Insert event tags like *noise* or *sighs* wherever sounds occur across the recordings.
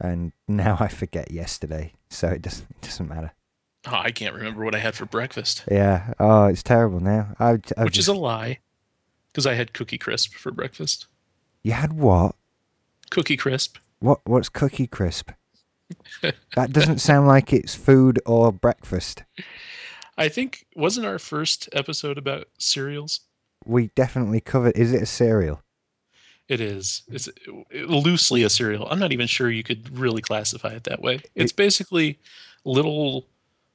and *laughs* now I forget yesterday, so it doesn't it doesn't matter. Oh, I can't remember what I had for breakfast, Yeah. Oh, it's terrible now. I, I which just, is a lie, because I had Cookie Crisp for breakfast. you had what? Cookie Crisp. What what's Cookie Crisp? *laughs* that doesn't sound like it's food or breakfast. I think wasn't our first episode about cereals. We definitely covered. Is it a cereal? It is. It's loosely a cereal. I'm not even sure you could really classify it that way. It's basically little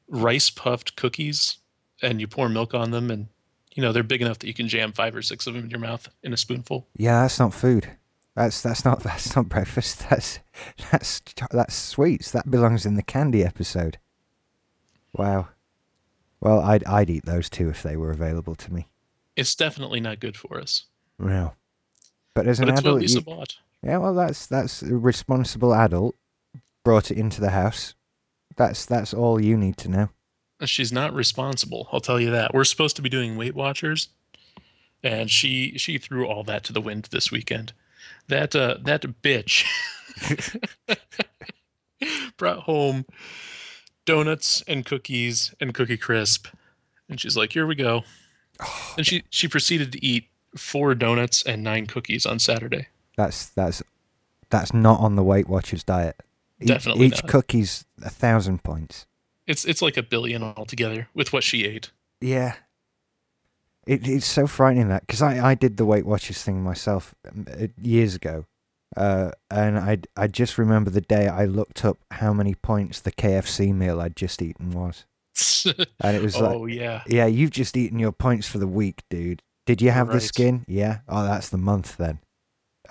rice puffed cookies, and you pour milk on them, and you know they're big enough that you can jam five or six of them in your mouth in a spoonful. Yeah, that's not food. That's that's not that's not breakfast. *laughs* That's that's that's sweets. That belongs in the candy episode. Wow. Well, I'd I'd eat those too if they were available to me. It's definitely not good for us, Well, but as an but it's adult, you- yeah, well, that's that's a responsible adult. Brought it into the house. That's that's all you need to know. She's not responsible. I'll tell you that. We're supposed to be doing Weight Watchers, and she she threw all that to the wind this weekend. That uh, that bitch *laughs* brought home donuts and cookies and Cookie Crisp, and she's like, "Here we go." *sighs* And she she proceeded to eat four donuts and nine cookies on Saturday. That's that's that's not on the Weight Watchers diet. Each- Definitely each not. cookie's a thousand points. It's it's like a billion altogether with what she ate. Yeah. It, it's so frightening that because I, I did the Weight Watchers thing myself um, uh, years ago, uh, and I I just remember the day I looked up how many points the KFC meal I'd just eaten was, *laughs* and it was like, oh yeah. yeah, you've just eaten your points for the week, dude. Did you have the skin? Yeah. Oh, that's the month then.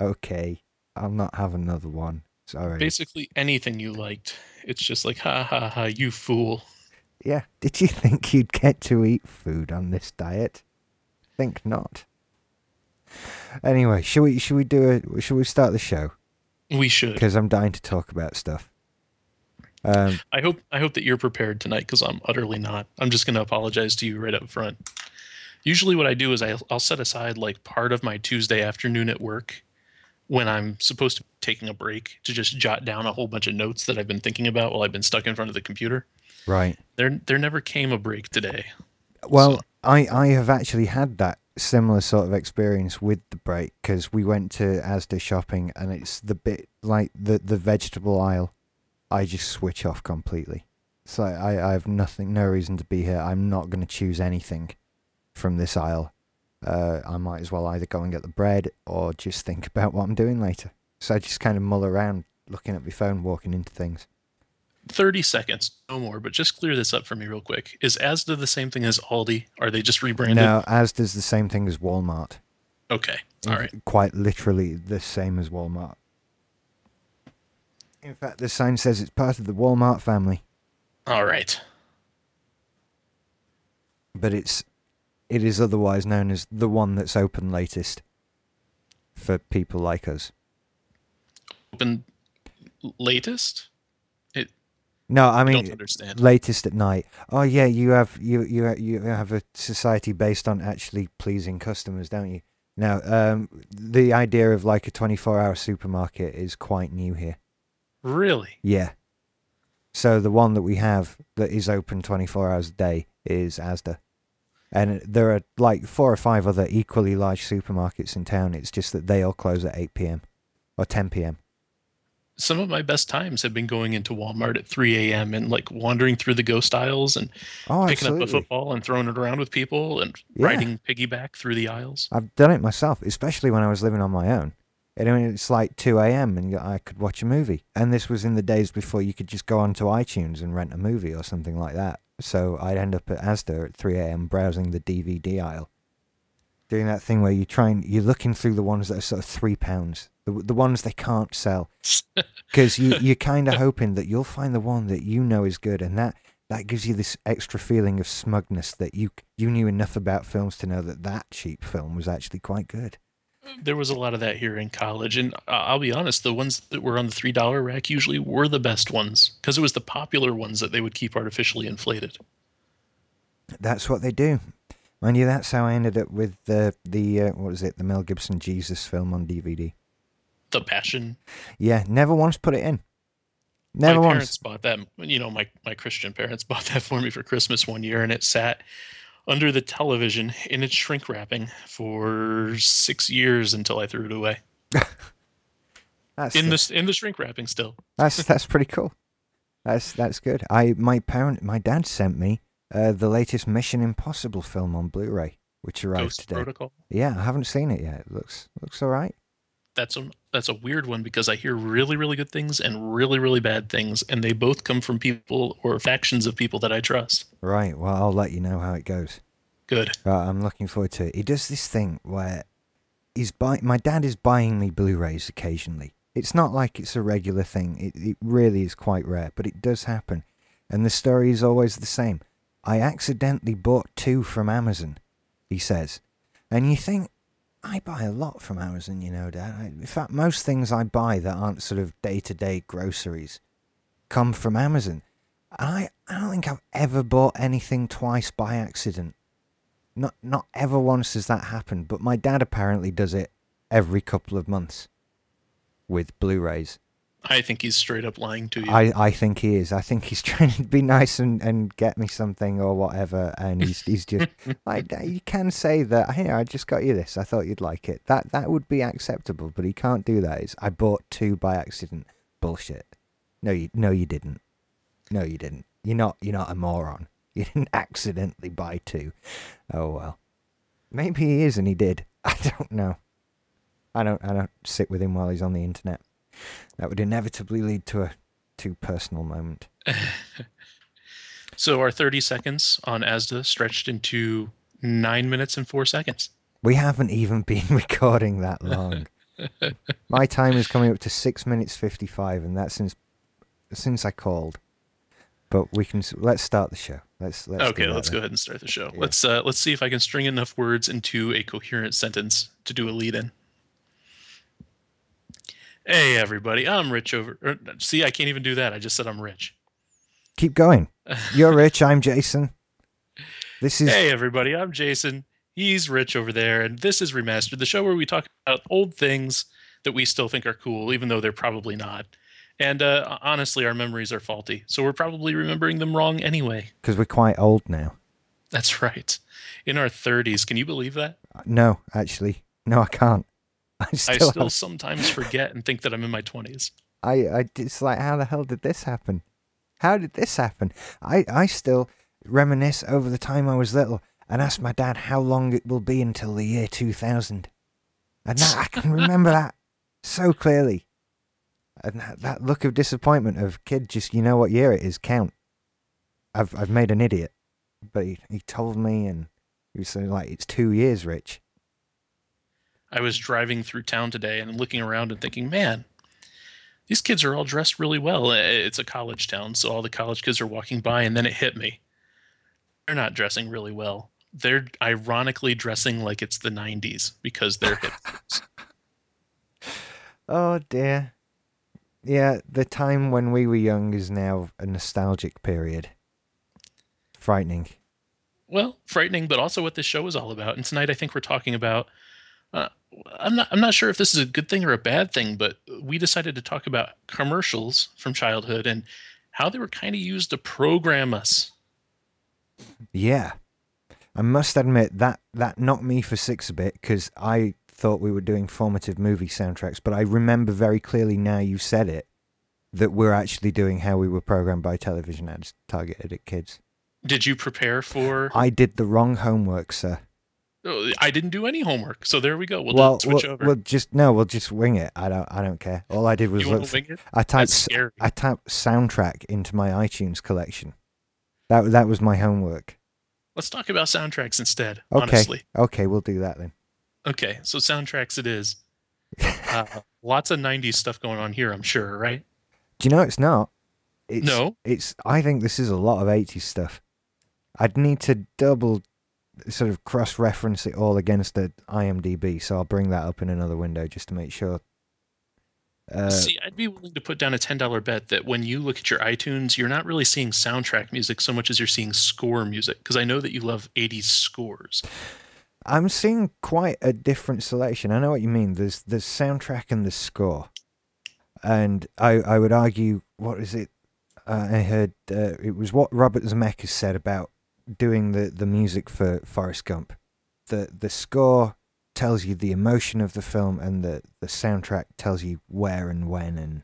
Okay, I'll not have another one. Sorry. basically anything you liked. It's just like, ha ha ha, you fool. Yeah. Did you think you'd get to eat food on this diet? Think not. Anyway, should we should we do a should we start the show? We should. Because I'm dying to talk about stuff. Um, I hope I hope that you're prepared tonight because I'm utterly not. I'm just going to apologize to you right up front. Usually, what I do is I, I'll set aside like part of my Tuesday afternoon at work when I'm supposed to be taking a break to just jot down a whole bunch of notes that I've been thinking about while I've been stuck in front of the computer. right. There, there never came a break today. Well, So- I I have actually had that similar sort of experience with the break because we went to Asda shopping and it's the bit like the the vegetable aisle. I just switch off completely. So I I have nothing, no reason to be here. I'm not going to choose anything from this aisle. Uh, I might as well either go and get the bread or just think *laughs* about what I'm doing later. So I just kind of mull around, looking at my phone, walking into things. 30 seconds, no more, but just clear this up for me real quick. Is Asda the same thing as Aldi? Are they just rebranded? No, Asda's the same thing as Walmart. Okay. All right. Quite literally the same as Walmart. In fact, the sign says it's part of the Walmart family, All right. but it's it is otherwise known as the one that's open latest for people like us. Open latest? No, I I mean understand. latest at night. Oh yeah, you have you you you have a society based on actually pleasing customers, don't you? Now, um, the idea of like a twenty-four hour supermarket is quite new here. Really? Yeah. So the one that we have that is open 24 hours a day is Asda. And there are like four or five other equally large supermarkets in town. It's just that they all close at 8 p.m. or 10 p.m. Some of my best times have been going into Walmart at 3 a.m. and like wandering through the ghost aisles and Oh, picking up a football and throwing it around with people and Yeah. riding piggyback through the aisles. I've done it myself, especially when I was living on my own. And it's like 2 a.m. and I could watch a movie. And this was in the days before you could just go onto iTunes and rent a movie or something like that. So I'd end up at Asda at 3 a.m. browsing the DVD aisle. Doing that thing where you try and you're looking through the ones that are sort of three pounds, the, the ones they can't sell. *laughs* Because you, you're kind of hoping that you'll find the one that you know is good. And that, that gives you this extra feeling of smugness that you, you knew enough about films to know that that cheap film was actually quite good. There was a lot of that here in college. And I'll be honest, the ones that were on the $3 rack usually were the best ones because it was the popular ones that they would keep artificially inflated. That's what they do. Mind you, that's how I ended up with the the uh, what was it, the Mel Gibson Jesus film on DVD. The passion. Yeah, never once put it in. Never my once. parents bought that. You know, my my Christian parents *laughs* bought that for me for Christmas one year, and it sat under the television in its shrink wrapping for six years until I threw it away. *laughs* That's In the- in the shrink wrapping still. *laughs* That's that's pretty cool. That's that's good. I my parent my dad sent me uh, the latest Mission Impossible film on Blu-ray, which arrived Ghost today. Protocol. Yeah, I haven't seen it yet. It looks looks all right. That's a that's a weird one because I hear really really good things and really really bad things, and they both come from people or factions of people that I trust. Right. Well, I'll let you know how it goes. Good. I'm looking forward to it. He does this thing where he's buy. My dad is buying me Blu-rays occasionally. It's not like it's a regular thing. It it really is quite rare, but it does happen. And the story is always the same. I accidentally bought two from Amazon, he says. And you think, I buy a lot from Amazon, you know, Dad. I, in fact, most things I buy that aren't sort of day-to-day groceries come from Amazon. And I, I don't think I've ever bought anything twice by accident. Not not ever once has that happened, but my dad apparently does it every couple of months with Blu-rays. I think he's straight up lying to you. I, I think he is. I think he's *laughs* trying to be nice and, and get me something or whatever, and he's he's just *laughs* like you can say that. Hey, I just got you this. I thought you'd like it. That that would be acceptable, but he can't do that. It's, I bought two by accident. Bullshit. No, you no you didn't. No, you didn't. You're not you're not a moron. *laughs* You didn't accidentally buy two. Oh well. Maybe he is and he did. I don't know. I don't I don't sit with him while he's on the internet. That would inevitably lead to a too personal moment. *laughs* so our 30 seconds on ASDA stretched into nine minutes and four seconds. We haven't even been *laughs* recording that long. *laughs* My time is coming up to six minutes fifty-five, and that's since since I called. But we can let's start the show. Let's let's okay, let's then. go ahead and start the show. Yeah. Let's uh, let's see if I can string enough words into a coherent sentence to do a lead in. Hey everybody, I'm Rich over. er, see, I can't even do that. I just said I'm Rich. Keep going. You're *laughs* Rich. I'm Jason. This is Hey everybody, I'm Jason. He's Rich over there, and this is Remastered, the show where we talk about old things that we still think are cool, even though they're probably not. And uh, honestly, our memories are faulty, so we're probably remembering them wrong anyway. because we're quite old now. That's *laughs* right. In our 30s, can you believe that? No, actually, no, I can't. *laughs* I still, I still have- sometimes forget and think that I'm in my 20s. I, I, it's like, how the hell did this happen? How did this happen? I, I still reminisce over the time I was little and ask my dad how long it will be until the year 2000. And that, I can remember that so clearly. And that, that look of disappointment of kid, just you know what year it is, count. I've, I've made an idiot. But he, he told me, and he was saying, like, it's two years, Rich. I was driving through town today and looking around and thinking, man, these kids are all dressed really well. It's a college town, so all the college kids are walking by, and then it hit me. They're not dressing really well. They're ironically dressing like it's the 90s because they're hipsters. *laughs* Oh dear. Yeah, the time when we were young is now a nostalgic period. Frightening. well, frightening, but also what this show is all about. And tonight, I think we're talking about. Uh, I'm not. I'm not sure if this is a good thing or a bad thing, but we decided to talk about commercials from childhood and how they were kind of used to program us. Yeah. I must admit that that knocked me for six a bit because I thought we were doing formative movie soundtracks, but I remember very clearly now you said it that we're actually doing how we were programmed by television ads targeted at kids. Did you prepare for? I did the wrong homework, sir. I didn't do any homework, so there we go. We'll, well, just switch we'll, over. we'll just no, we'll just wing it. I don't, I don't care. All I did was look. want wing it? I typed That's s- scary. I typed soundtrack into my iTunes collection. That that was my homework. Let's talk about soundtracks instead. Okay. Honestly, Okay, we'll do that then. okay. So soundtracks it is. *laughs* Uh, lots of '90s stuff going on here. I'm sure, right? Do you know it's not? It's, No. It's. I think this is a lot of 80s stuff. I'd need to double, sort of cross-reference it all against the IMDb, so I'll bring that up in another window just to make sure. Uh, See, I'd be willing to put down a ten dollar bet that when you look at your iTunes, you're not really seeing soundtrack music so much as you're seeing score music. Because I know that you love '80s scores. I'm seeing quite a different selection. I know what you mean. There's the soundtrack and the score, and I I would argue what is it? Uh, I heard uh, it was what Robert Zemeckis said about doing the, the music for Forrest Gump. The the score tells you the emotion of the film, and the, the soundtrack tells you where and when and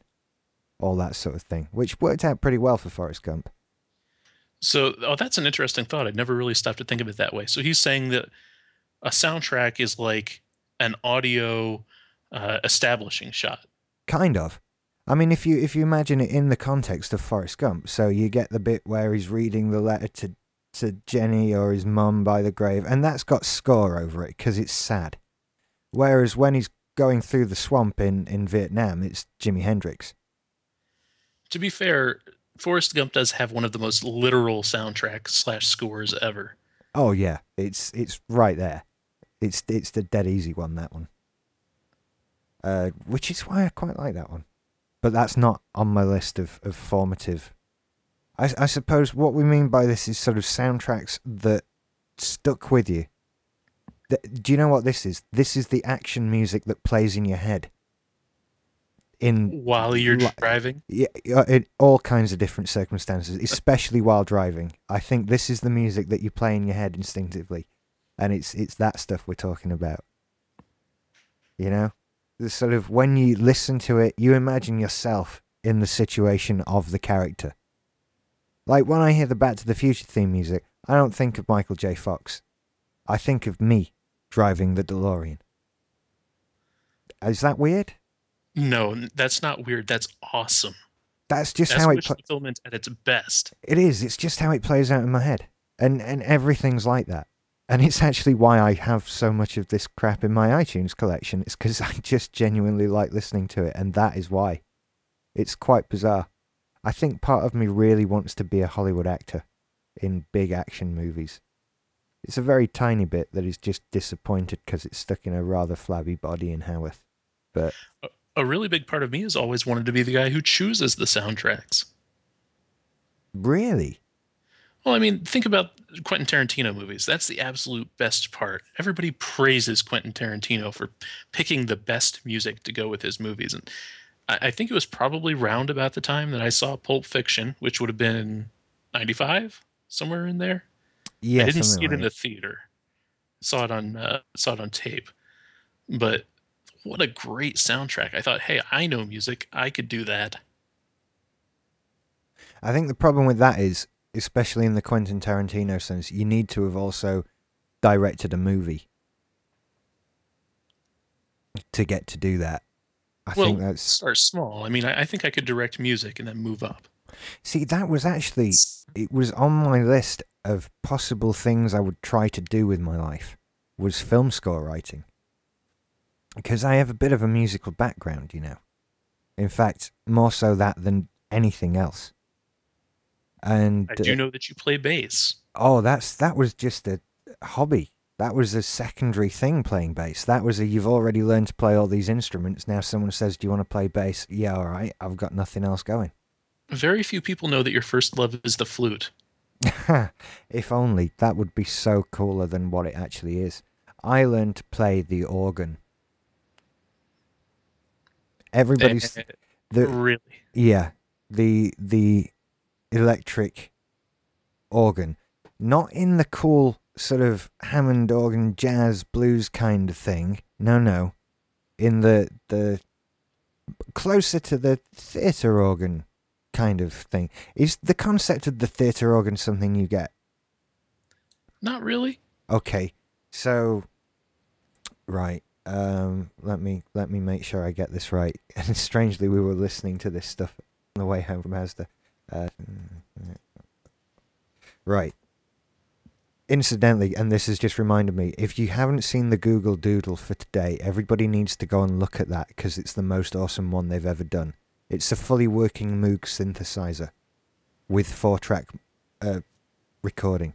all that sort of thing, which worked out pretty well for Forrest Gump. So, oh, that's an interesting thought. I'd never really stopped to think of it that way. So he's saying that a soundtrack is like an audio uh, establishing shot. Kind of. I mean, if you if you imagine it in the context of Forrest Gump, so you get the bit where he's reading the letter to to Jenny or his mum by the grave, and that's got score over it because it's sad. Whereas when he's going through the swamp in in Vietnam, it's Jimi Hendrix. To be fair, Forrest Gump does have one of the most literal soundtracks slash scores ever. Oh yeah, it's it's right there. It's it's the dead easy one that one. Uh, which is why I quite like that one, but that's not on my list of of formative. I I suppose what we mean by this is sort of soundtracks that stuck with you. Th- Do you know what this is? This is the action music that plays in your head. In While you're Li- driving, yeah, in all kinds of different circumstances, especially while driving. I think this is the music that you play in your head instinctively, and it's it's that stuff we're talking about. You know, the sort of when you listen to it, you imagine yourself in the situation of the character. Like when I hear the Back to the Future theme music, I don't think of Michael J. Fox. I think of me driving the DeLorean. Uh, is that weird? no, that's not weird. That's awesome. That's just That's how it. pla- fulfillment at its best. It is. It's just how it plays out in my head, and and everything's like that. And it's actually why I have so much of this crap in my iTunes collection. It's because *laughs* I just genuinely like listening to it, and that is why. It's quite bizarre. I think part of me really wants to be a Hollywood actor in big action movies. It's a very tiny bit that is just disappointed because it's stuck in a rather flabby body in Haworth. But A really big part of me has always wanted to be the guy who chooses the soundtracks. really, Well, I mean, think about Quentin Tarantino movies. That's the absolute best part. Everybody praises Quentin Tarantino for picking the best music to go with his movies. And I, I think it was probably round about the time that I saw Pulp Fiction, which would have been 95, somewhere in there. yeah, I didn't see it in the theater. Saw it on uh, saw it on tape. But what a great soundtrack. I thought, hey, I know music. I could do that. I think the problem with that is, especially in the Quentin Tarantino sense, you need to have also directed a movie to get to do that. I well, think that's start small. I mean, I, I think I could direct music and then move up. see that was actually it was on my list of possible things I would try to do with my life was film score writing because I have a bit of a musical background, you know. In fact, more so that than anything else. And I do uh, know that you play bass. Oh, that's that was just a hobby. That was a secondary thing playing bass. That was a you've already learned to play all these instruments. Now someone says, "Do you want to play bass?" Yeah, all right. I've got nothing else going. Very few people know that your first love is the flute. *laughs* if only that would be so cooler than what it actually is. I learned to play the organ. Everybody's Eh, the really? yeah the the electric organ, not in the cool sort of Hammond organ jazz blues kind of thing. No, no, in the the closer to the theatre organ kind of thing. Is the concept of the theatre organ something you get? Not really. Okay, so right. Um, let me let me make sure I get this right. *laughs* And strangely, we were listening to this stuff on the way home from Asda. Uh, right. Incidentally, and this has just reminded me, if you haven't seen the Google Doodle for today, everybody needs to go and look at that because it's the most awesome one they've ever done. It's a fully working Moog synthesizer with four-track uh, recording.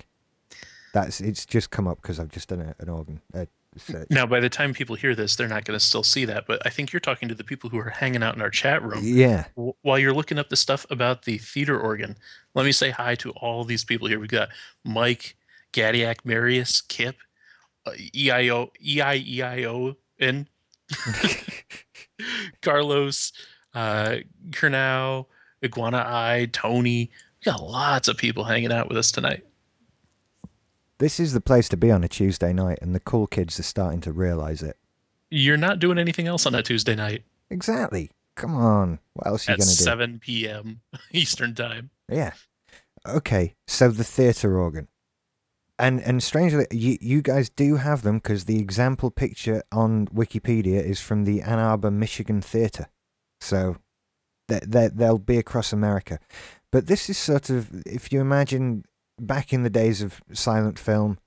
That's it's just come up because I've just done a, an organ uh, search. Now, by the time people hear this, they're not going to still see that. But I think you're talking to the people who are hanging out in our chat room. Yeah, W- While you're looking up the stuff about the theater organ, let me say hi to all these people here. We've got Mike, Gadiac, Marius, Kip, uh, EIO, EIEIO, *laughs* Carlos, uh, Kernow, Iguana Eye, Tony. We got lots of people hanging out with us tonight. This is the place to be on a Tuesday night, and the cool kids are starting to realize it. You're not doing anything else on a Tuesday night Exactly. Come on. What else are you going to do? 7 p.m. *laughs* Eastern Time. Yeah. Okay. So the theatre organ, and and strangely, you you guys do have them because the example picture on Wikipedia is from the Ann Arbor, Michigan Theatre. So they they'll be across America, but this is sort of if you imagine back in the days of silent film,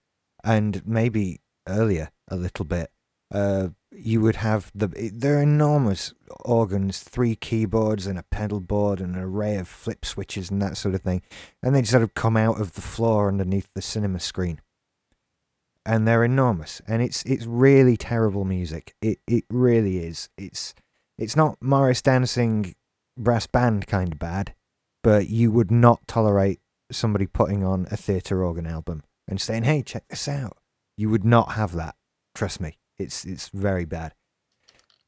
and maybe earlier a little bit. Uh, you would have the they're enormous organs, three keyboards and a pedal board and an array of flip switches and that sort of thing, and they sort of come out of the floor underneath the cinema screen. And they're enormous, and it's it's really terrible music. It it really is. It's it's not Morris dancing brass band kind of bad, but you would not tolerate somebody putting on a theatre organ album and saying, "Hey, check this out." You would not have that. Trust me. It's it's very bad.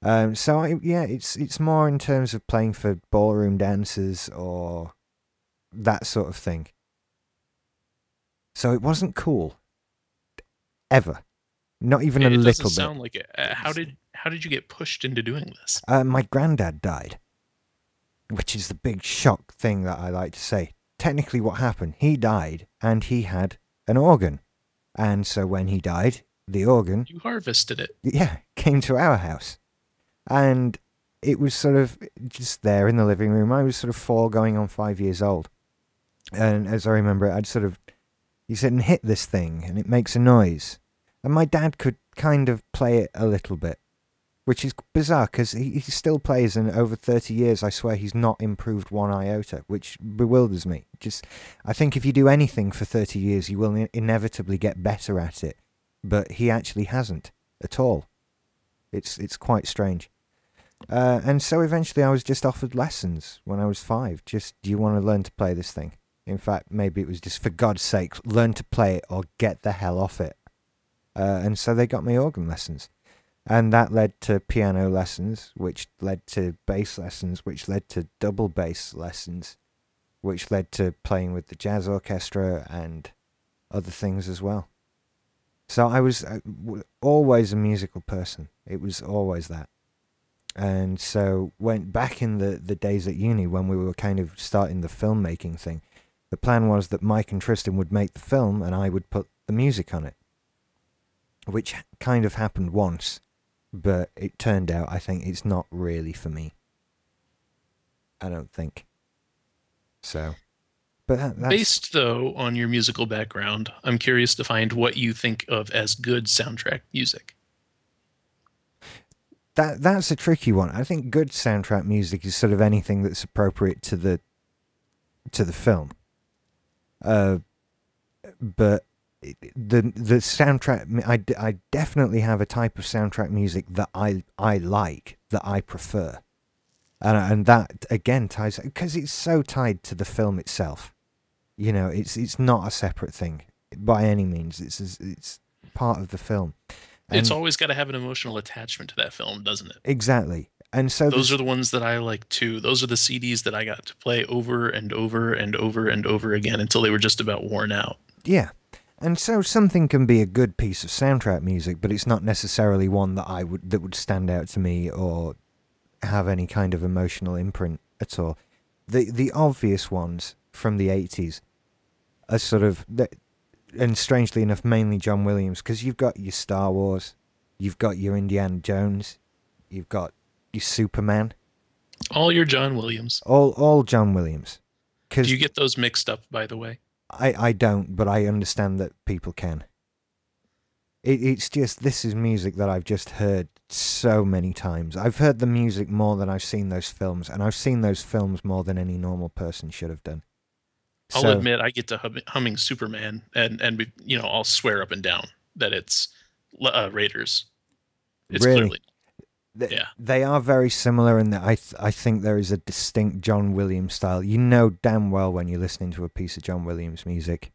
Um, so I, yeah, it's it's more in terms of playing for ballroom dancers or that sort of thing. So it wasn't cool, ever, not even it a little bit. sound like it. Uh, how did how did you get pushed into doing this? Uh, my granddad died, which is the big shock thing that I like to say. Technically, what happened? He died, and he had an organ, and so when he died, the organ You harvested it. *laughs* yeah, came to our house. And it was sort of just there in the living room. I was sort of four going on five years old. And as I remember it, I'd sort of, he said, and hit this thing, and it makes a noise. And my dad could kind of play it a little bit, which is bizarre because he, he still plays, and over 30 years, I swear he's not improved one iota, which bewilders me. Just, I think if you do anything for 30 years, you will inevitably get better at it but he actually hasn't at all. It's it's quite strange. Uh, and so eventually I was just offered lessons when I was five. Just, do you want to learn to play this thing? In fact, maybe it was just, for God's sake, learn to play it or get the hell off it. Uh, and so they got me organ lessons. And that led to piano lessons, which led to bass lessons, which led to double bass lessons, which led to playing with the jazz orchestra and other things as well. So I was uh, always a musical person. It was always that. And so went back in the, the days at uni when we were kind of starting the filmmaking thing. The plan was that Mike and Tristan would make the film and I would put the music on it, which kind of happened once, but it turned out I think it's not really for me. I don't think. So, but that, Based though on your musical background, I'm curious to find what you think of as good soundtrack music. that that's a tricky one. I think good soundtrack music is sort of anything that's appropriate to the to the film. Uh, but the the soundtrack, I, I definitely have a type of soundtrack music that I I like that I prefer, and and that again ties because it's so tied to the film itself. You know, it's it's not a separate thing by any means. It's it's part of the film. it's always got to have an emotional attachment to that film, doesn't it? exactly, and so Those are the ones that I like too. Those are the CDs that I got to play over and over and over and over again until they were just about worn out. Yeah. And so something can be a good piece of soundtrack music, but it's not necessarily one that I would that would stand out to me or have any kind of emotional imprint at all. The the obvious ones from the 80s are sort of and strangely enough mainly John Williams because you've got your Star Wars, you've got your Indiana Jones, you've got your Superman, All your John Williams. all all John Williams. Cuz Do you get those mixed up, by the way? I, I don't, but I understand that people can. It, it's just this is music that I've just heard so many times. I've heard the music more than I've seen those films, and I've seen those films more than any normal person should have done. I'll So- admit I get to hum- humming Superman, and and you know I'll swear up and down that it's uh, Raiders. It's Really? clearly Th- Yeah. They are very similar in that I th- I think there is a distinct John Williams style. You know damn well when you're listening to a piece of John Williams music,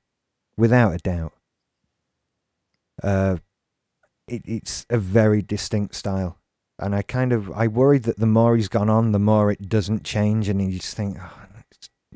without a doubt. Uh, it, it's a very distinct style, and I kind of I worry that the more he's gone on, the more it doesn't change, and you just think, oh,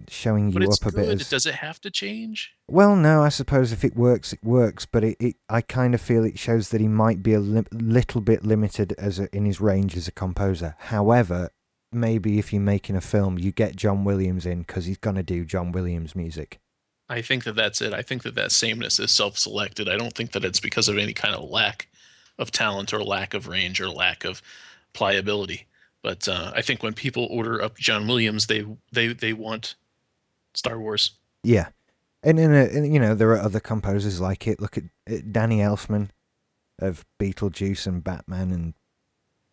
showing you up a good. bit. As, Does it have to change? well, no, I suppose if it works, it works. But it, it I kind of feel it shows that he might be a li- little bit limited as a, in his range as a composer. However, maybe if you're making a film, you get John Williams in because he's gonna do John Williams music. I think that that's it. I think that that sameness is self-selected. I don't think that it's because of any kind of lack of talent or lack of range or lack of pliability. But uh, I think when people order up John Williams, they they they want Star Wars. Yeah, and in a, and, you know there are other composers like it. Look at, at Danny Elfman of Beetlejuice and Batman and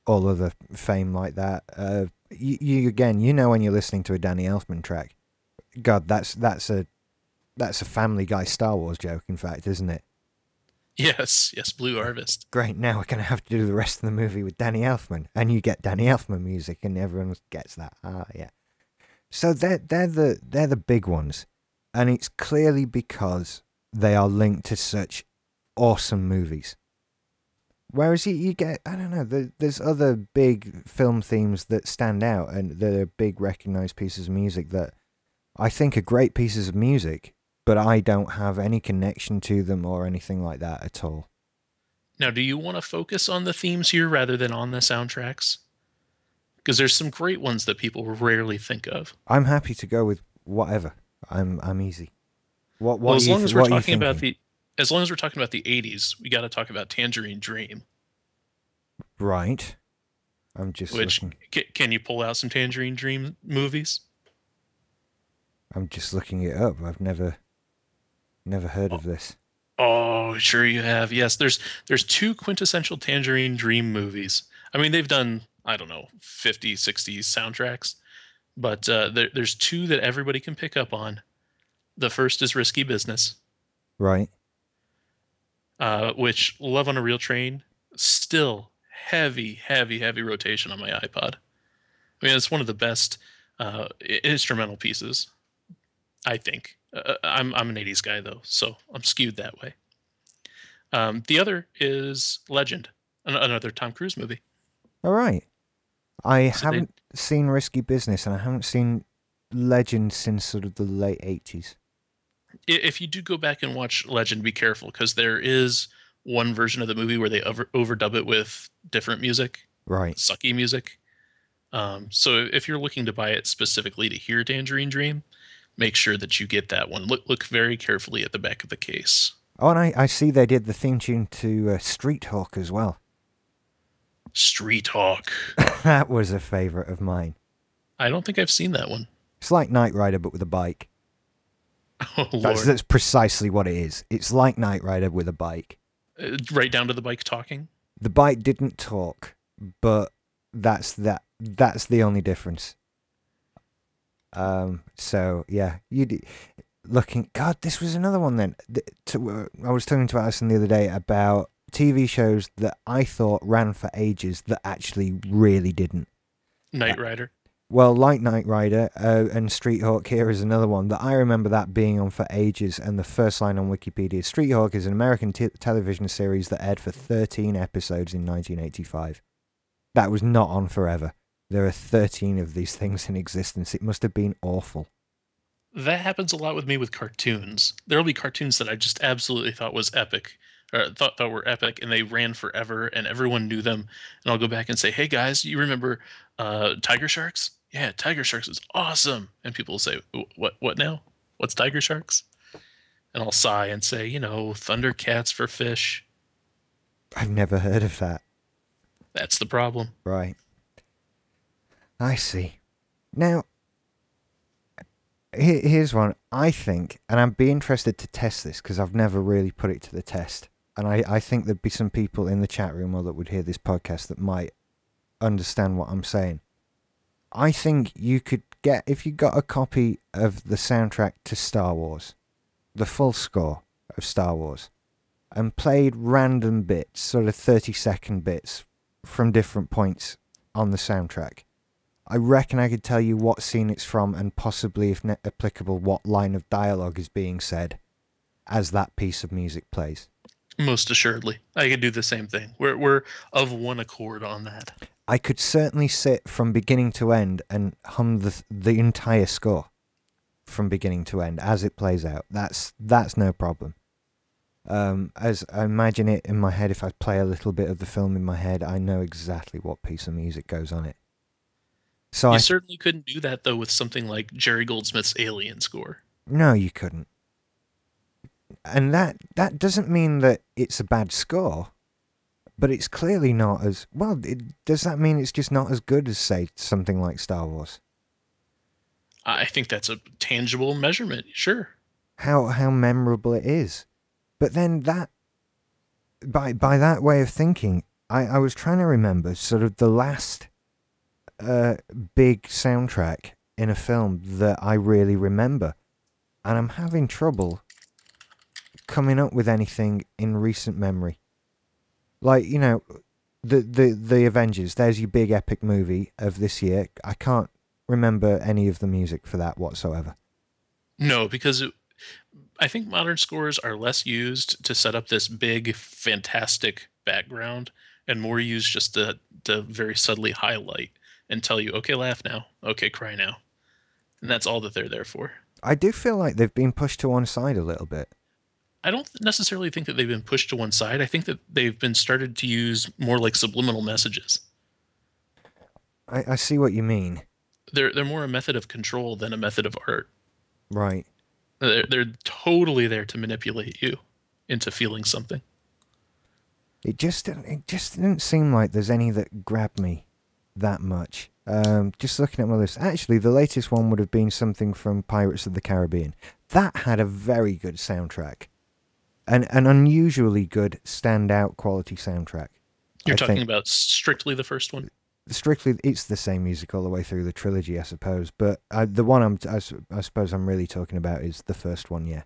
all other fame like that. Uh, you, you again, you know when you're listening to a Danny Elfman track, God, that's that's a that's a Family Guy Star Wars joke. In fact, isn't it? Yes, yes, Blue Harvest. Great. Now we're gonna have to do the rest of the movie with Danny Elfman, and you get Danny Elfman music, and everyone gets that. Ah, yeah. So they're they're the they're the big ones, and it's clearly because they are linked to such awesome movies. Whereas you, you get I don't know there, there's other big film themes that stand out, and they're big recognized pieces of music that I think are great pieces of music, but I don't have any connection to them or anything like that at all. Now, do you want to focus on the themes here rather than on the soundtracks? Because there's some great ones that people rarely think of. I'm happy to go with whatever. I'm I'm easy. What what well, as long as we're talking about the as long as we're talking about the 80s, we got to talk about Tangerine Dream. right, I'm just Which looking. can you pull out some Tangerine Dream movies? I'm just looking it up. I've never never heard of this. Oh, oh sure you have. Yes, there's there's two quintessential Tangerine Dream movies. I mean, they've done I don't know 50, 60 soundtracks, but uh, there, there's two that everybody can pick up on. The first is Risky Business, Right. uh, which Love on a Real Train still heavy, heavy, heavy rotation on my iPod. I mean, it's one of the best uh, instrumental pieces, I think. Uh, I'm I'm an '80s guy though, so I'm skewed that way. Um, the other is Legend, an- another Tom Cruise movie. All right. I So haven't seen Risky Business, and I haven't seen Legend since sort of the late '80s. If you do go back and watch Legend, be careful because there is one version of the movie where they over overdub it with different music. Right. sucky music. Um, so if you're looking to buy it specifically to hear Tangerine Dream, make sure that you get that one. Look look very carefully at the back of the case. Oh, and I, I see they did the theme tune to uh, Street Hawk as well. Street Hawk. *laughs* that was a favorite of mine. I don't think I've seen that one. It's like Knight Rider, but with a bike. *laughs* Oh! That's, that's precisely what it is. It's like Knight Rider with a bike. Uh, right down to the bike talking. The bike didn't talk, but that's that. That's the only difference. Um. So yeah, you d- looking. God, this was another one. Then uh, I was talking to Alison the other day about TV shows that I thought ran for ages that actually really didn't. Knight Rider. Well, like Knight Rider uh, and Street Hawk here is another one that I remember that being on for ages. And the first line on Wikipedia Street Hawk is an American t- television series that aired for 13 episodes in 1985. That was not on forever. There are 13 of these things in existence. It must have been awful. That happens a lot with me with cartoons. There'll be cartoons that I just absolutely thought was epic, or thought thought were epic, and they ran forever, and everyone knew them. And I'll go back and say, "Hey guys, you remember uh, Tiger Sharks? Yeah, Tiger Sharks is awesome." And people will say, "What? What now? What's Tiger Sharks?" And I'll sigh and say, "You know, Thundercats for fish." I've never heard of that. That's the problem. Right. I see. Now, here's one. I think, and I'd be interested to test this because I've never really put it to the test. And I, I think there'd be some people in the chat room or that would hear this podcast that might understand what I'm saying. I think you could get, if you got a copy of the soundtrack to Star Wars, the full score of Star Wars, and played random bits, sort of 30 second bits from different points on the soundtrack. I reckon I could tell you what scene it's from and possibly, if applicable, what line of dialogue is being said as that piece of music plays. Most assuredly, I could do the same thing. We're we're of one accord on that. I could certainly sit from beginning to end and hum the the entire score. from beginning to end as it plays out. That's that's no problem. Um, as I imagine it in my head, if I play a little bit of the film in my head, I know exactly what piece of music goes on it. So you I certainly couldn't do that though with something like Jerry Goldsmith's Alien score. no, you couldn't. And that that doesn't mean that it's a bad score, but it's clearly not as well. It, does that mean it's just not as good as say something like Star Wars? I think that's a tangible measurement. Sure. how how memorable it is. But then that by by that way of thinking, I, I was trying to remember sort of the last uh, big soundtrack in a film that I really remember. And I'm having trouble coming up with anything in recent memory. Like, you know, the the the Avengers, there's your big epic movie of this year. I can't remember any of the music for that whatsoever. No, because it, I think modern scores are less used to set up this big, fantastic background, and more used just to to very subtly highlight and tell you, okay, laugh now, okay, cry now, and that's all that they're there for. I do feel like they've been pushed to one side a little bit. I don't necessarily think that they've been pushed to one side. I think that they've been started to use more like subliminal messages. I, I see what you mean. They're they're more a method of control than a method of art. Right. They're they're totally there to manipulate you into feeling something. It just didn't- it just didn't seem like there's any that grabbed me that much. Um, just looking at my list, actually, the latest one would have been something from Pirates of the Caribbean. That had a very good soundtrack, an an unusually good standout quality soundtrack. You're I talking think- about strictly the first one. strictly it's the same music all the way through the trilogy i suppose but uh, the one i'm I, suppose i'm really talking about is the first one yeah.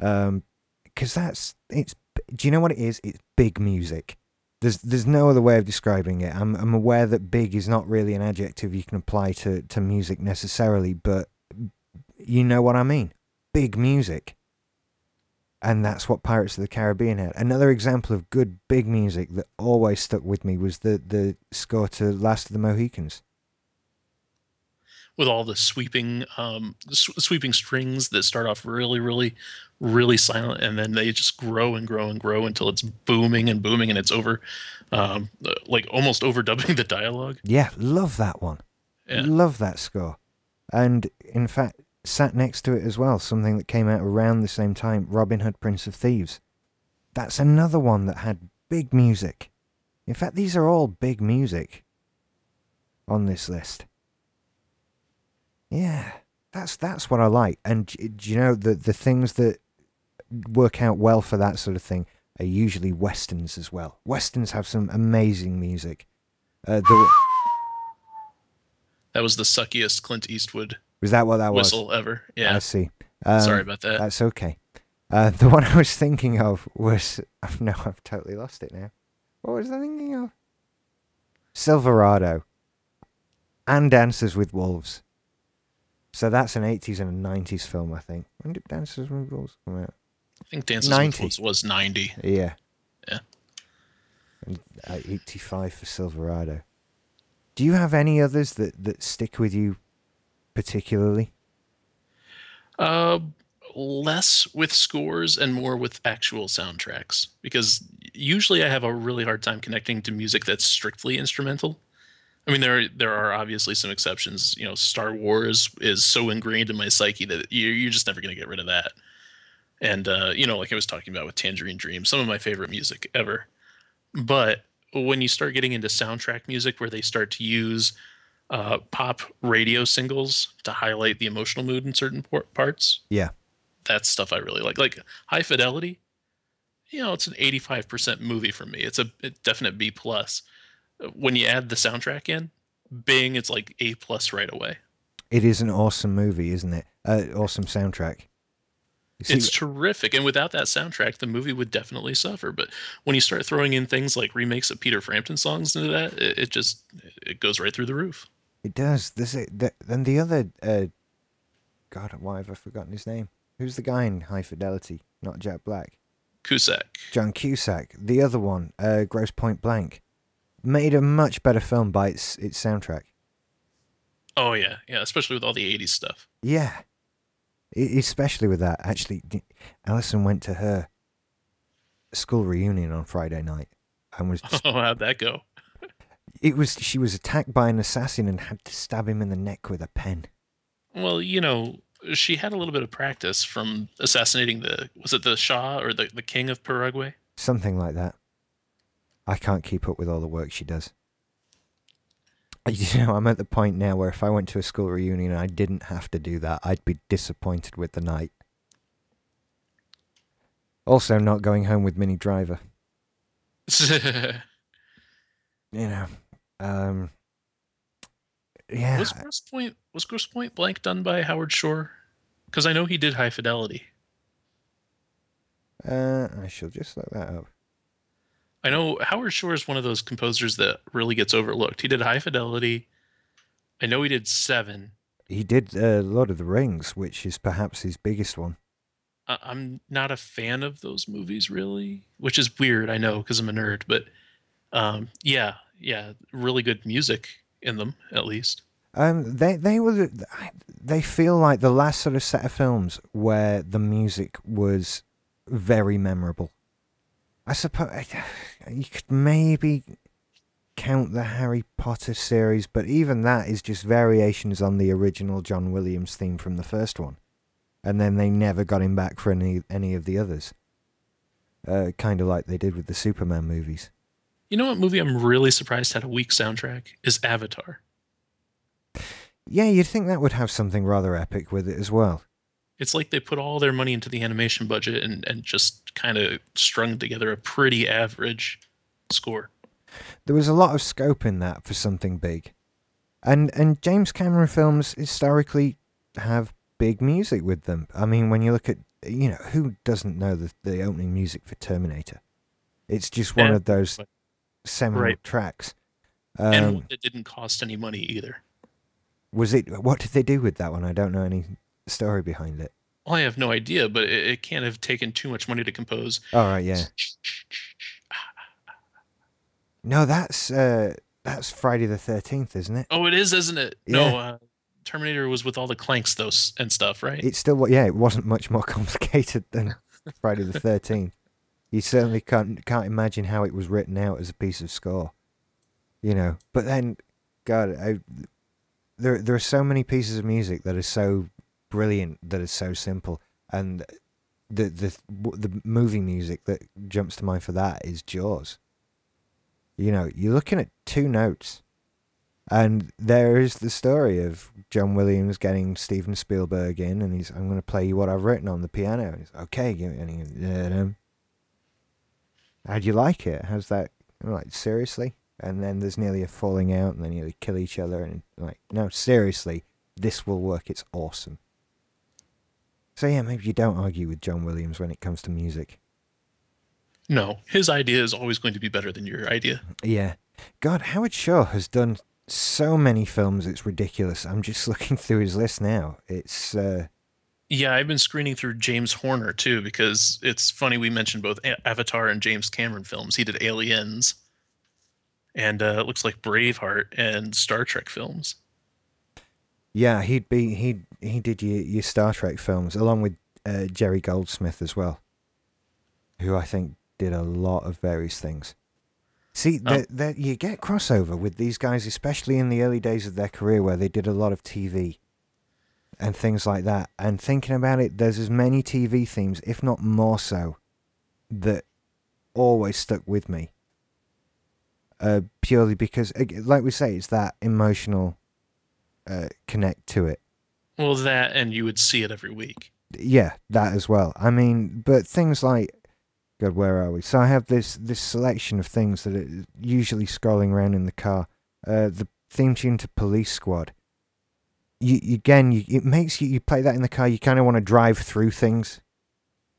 Um because that's it's do you know what it is? It's big music. There's there's no other way of describing it. I'm i'm aware that big is not really an adjective you can apply to to music necessarily but you know what i mean? Big music and that's what Pirates of the Caribbean had. Another example of good big music that always stuck with me was the the score to Last of the Mohicans. with all the sweeping um s- sweeping strings that start off really really really silent and then they just grow and grow and grow until it's booming and booming and it's over um uh, like almost *laughs* overdubbing the dialogue Yeah, love that one. yeah Love that score. And in fact, sat next to it as well, something that came out around the same time, Robin Hood Prince of Thieves. That's another one that had big music. In fact, these are all big music on this list. Yeah, that's that's what I like. And do you know the the things that work out well for that sort of thing are usually westerns as well. Westerns have some amazing music. Uh, the, that was the suckiest clint eastwood was that what that was? whistle ever yeah I see. Um, sorry about that That's okay. Uh, *laughs* the one I was thinking of was *laughs* no, I've totally lost it now. What was I thinking of? Silverado and Dances with Wolves. So that's an 80s and a 90s film, I think. When did Dances with Wolves come out? i think dances 90. with Wolves was 90 Yeah. Yeah. And uh, 85 for Silverado. Do you have any others that, that stick with you particularly? Uh, less with scores and more with actual soundtracks because usually I have a really hard time connecting to music that's strictly instrumental. I mean, there are, there are obviously some exceptions. You know, Star Wars is so ingrained in my psyche that you, you're just never going to get rid of that. And uh, you know, like I was talking about with Tangerine Dream, some of my favorite music ever. But when you start getting into soundtrack music, where they start to use uh, pop radio singles to highlight the emotional mood in certain por- parts. Yeah. That's stuff I really like. Like High Fidelity, you know, it's an 85% movie for me. It's a, definite B plus. When you add the soundtrack in, Bing, it's like A plus right away. It is an awesome movie, isn't it? Uh, awesome soundtrack. See- it's terrific, and without that soundtrack, the movie would definitely suffer. But when you start throwing in things like remakes of Peter Frampton songs into that, it, it just it goes right through the roof. It does. This. The, then the other. Uh, God, why have I forgotten his name? Who's the guy in High Fidelity? Not Jack Black. Cusack. John Cusack. The other one, uh, Grosse Pointe Blank, made a much better film by its its soundtrack. Oh yeah, yeah, especially with all the '80s stuff. Yeah, especially with that. Actually, Alison went to her school reunion on Friday night and was just, *laughs* Oh, how'd that go? It was she was attacked by an assassin and had to stab him in the neck with a pen. Well, you know, she had a little bit of practice from assassinating the was it the Shah or the, the king of Paraguay? Something like that. I can't keep up with all the work she does. *laughs* You know, I'm at the point now where if I went to a school reunion and I didn't have to do that, I'd be disappointed with the night. Also, not going home with Minnie Driver. *laughs* You know, um, yeah, was Grosse Pointe was Grosse Pointe Blank done by Howard Shore? Because I know he did High Fidelity. uh, I shall just look that up. I know Howard Shore is one of those composers that really gets overlooked. He did High Fidelity. I know he did Seven. He did uh, Lord of the Rings, which is perhaps his biggest one. I- I'm not a fan of those movies really, which is weird. I know because I'm a nerd, but um, yeah, yeah, really good music in them at least. Um, they they were the- they feel like the last sort of set of films where the music was very memorable. I suppose you could maybe count the Harry Potter series, but even that is just variations on the original John Williams theme from the first one, and then they never got him back for any any of the others. Uh, kind of like they did with the Superman movies. You know what movie I'm really surprised had a weak soundtrack is Avatar. Yeah, you'd think that would have something rather epic with it as well. It's like they put all their money into the animation budget and, and just kind of strung together a pretty average score. there was a lot of scope in that for something big. And and James Cameron films historically have big music with them. I mean, when you look at you know who doesn't know the the opening music for Terminator? It's just one Yeah, of those seminal right. tracks. and Um, one that didn't cost any money either. was it? What did they do with that one? I don't know any story behind it. Well, I have no idea, but it, it can't have taken too much money to compose. All right, yeah. No, that's uh, that's Friday the Thirteenth, isn't it? Oh, it is, isn't it? Yeah. No, uh, Terminator was with all the clanks though and stuff, right? It's still yeah, it wasn't much more *laughs* complicated than Friday the Thirteenth. You certainly can't can't imagine how it was written out as a piece of score, you know. But then, God, I, there there are so many pieces of music that are so brilliant that are so simple, and the the the movie music that jumps to mind for that is Jaws. You know, you're looking at two notes, and there is the story of John Williams getting Steven Spielberg in, and he's, I'm going to play you what I've written on the piano. And he's, okay, give me, and he. How do you like it? How's that? I'm like, seriously? And then there's nearly a falling out, and then you kill each other, and like, no, seriously, this will work. It's awesome. So yeah, maybe you don't argue with John Williams when it comes to music. No, his idea is always going to be better than your idea. Yeah. God, Howard Shore has done so many films, it's ridiculous. I'm just *laughs* looking through his list now. It's, uh, Yeah, I've been screening through James Horner too because it's funny we mentioned both Avatar and James Cameron films. He did Aliens, and uh, it looks like Braveheart and Star Trek films. yeah, he'd be, he he did your, your Star Trek films along with uh, Jerry Goldsmith as well, who I think did a lot of various things. See, Oh. that that you get crossover with these guys, especially in the early days of their career where they did a lot of TV and things like that. And thinking about it, there's as many TV themes, if not more so, that always stuck with me. Uh, purely because, like we say, it's that emotional uh, connect to it. Well, that and you would see it every week. Yeah, that as well. I mean, but things like, God, where are we? So I have this this selection of things that are usually scrolling around in the car. Uh, the theme tune to Police Squad. You, again, you, it makes you you play that in the car. You kind of want to drive through things.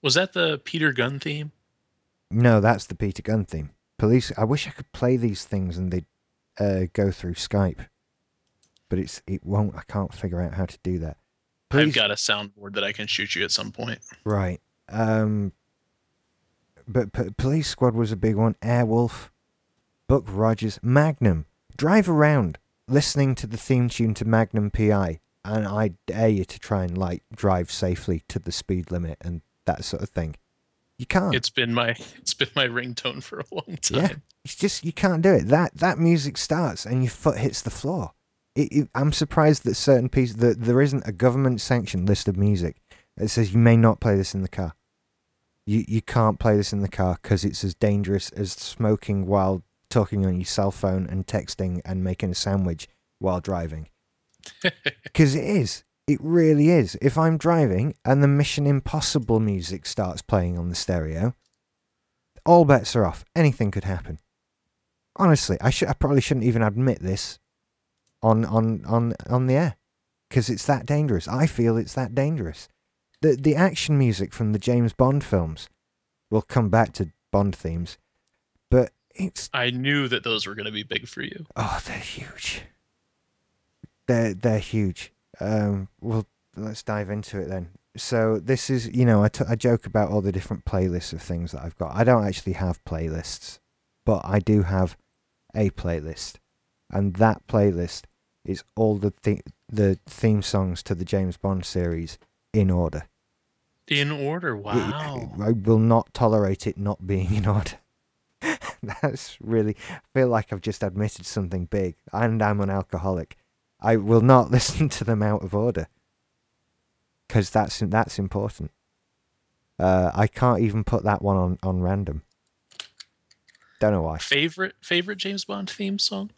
Was that the Peter Gunn theme? No, that's the Peter Gunn theme. Police. I wish I could play these things and they'd uh, go through Skype, but it's it won't. I can't figure out how to do that. I've got a soundboard that I can shoot you at some point. Right. Um. But P- Police Squad was a big one. Airwolf, Buck Rogers, Magnum. Drive around. Listening to the theme tune to Magnum PI, and I dare you to try and like drive safely to the speed limit and that sort of thing. You can't. It's been my *laughs* it's been my ringtone for a long time. Yeah. It's just you can't do it. That that music starts and your foot hits the floor. It, it, I'm surprised that certain pieces that there isn't a government sanctioned list of music that says you may not play this in the car. You you can't play this in the car because it's as dangerous as smoking while talking on your cell phone and texting and making a sandwich while driving. *laughs* Because it is. It really is. If I'm driving and the Mission Impossible music starts playing on the stereo, all bets are off. Anything could happen. Honestly, I should. I probably shouldn't even admit this on on on on the air because it's that dangerous. I feel it's that dangerous. The the action music from the James Bond films. We'll come back to Bond themes, but it's I knew that those were going to be big for you. oh they're huge. They're they're huge. Um, well, let's dive into it then. So this is you know I, t- I joke about all the different playlists of things that I've got. I don't actually have playlists, but I do have a playlist, and that playlist is all the th- the theme songs to the James Bond series in order. In order. Wow. I will not tolerate it not being in order. *laughs* That's really. I feel like I've just admitted something big, and I'm an alcoholic. I will not *laughs* listen to them out of order because that's that's important. Uh, I can't even put that one on on random. Don't know why. Favorite favorite James Bond theme song?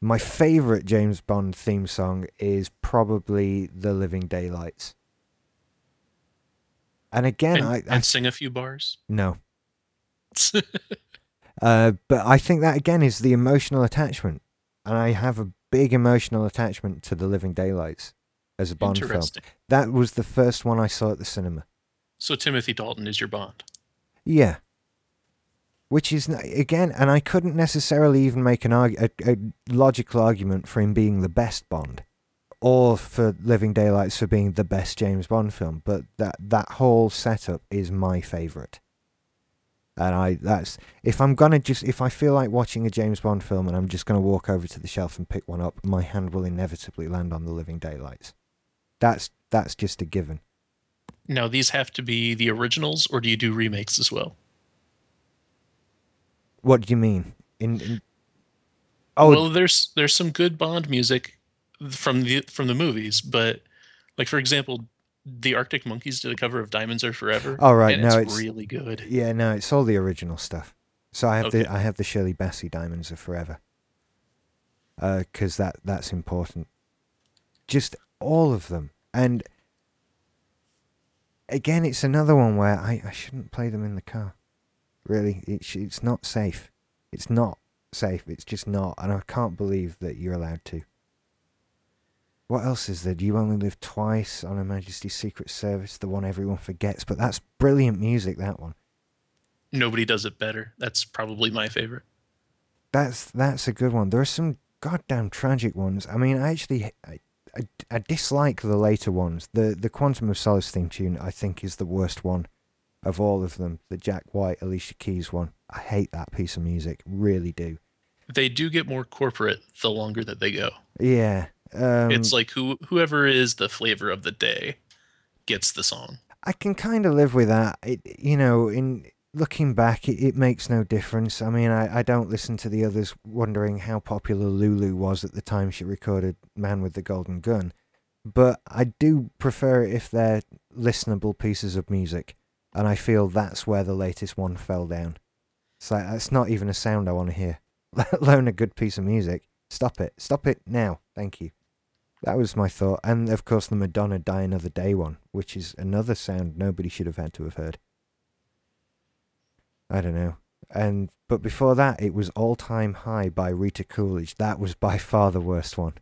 My favorite James Bond theme song is probably "The Living Daylights." And again, and, I, I and sing a few bars. no. *laughs* Uh, but I think that again is the emotional attachment, and I have a big emotional attachment to The Living Daylights as a Bond film. That was the first one I saw at the cinema. So Timothy Dalton is your Bond. Yeah. Which is again, and I couldn't necessarily even make an arg- a, a logical argument for him being the best Bond, or for Living Daylights for being the best James Bond film. But that that whole setup is my favorite. And I that's if I'm gonna just if I feel like watching a James Bond film and I'm just gonna walk over to the shelf and pick one up, my hand will inevitably land on the Living Daylights. That's that's just a given. Now these have to be the originals, or do you do remakes as well? What do you mean? In, in oh well, there's there's some good Bond music from the from the movies, but like for example, the Arctic Monkeys did a cover of "Diamonds Are Forever." All right, no, it's, it's- really good. Yeah, no, it's all the original stuff. So I have Okay. the I have the Shirley Bassey Diamonds Are Forever. Uh, because that that's important. Just all of them, and again, it's another one where I, I shouldn't play them in the car. Really, it's it's not safe. It's not safe. It's just not, and I can't believe that you're allowed to. What else is there? Do you only live twice on Her Majesty's Secret Service? The one everyone forgets, but that's brilliant music. That one. Nobody does it better. That's probably my favorite. That's that's a good one. There are some goddamn tragic ones. I mean, I actually I, I, I dislike the later ones. The the Quantum of Solace theme tune I think is the worst one of all of them. The Jack White Alicia Keys one. I hate that piece of music. Really do. They do get more corporate the longer that they go. Yeah. Um, it's like who whoever is the flavor of the day gets the song. I can kind of live with that. It, you know, in looking back, it, it makes no difference. I mean, I, I don't listen to the others wondering how popular Lulu was at the time she recorded Man with the Golden Gun. But I do prefer it if they're listenable pieces of music. And I feel that's where the latest one fell down. It's like, that's not even a sound I want to hear, *laughs* let alone a good piece of music. Stop it. Stop it now. Thank you. That was my thought. And of course, the Madonna Die Another Day one, which is another sound nobody should have had to have heard. I don't know. And but before that, it was All Time High by Rita Coolidge. That was by far the worst one.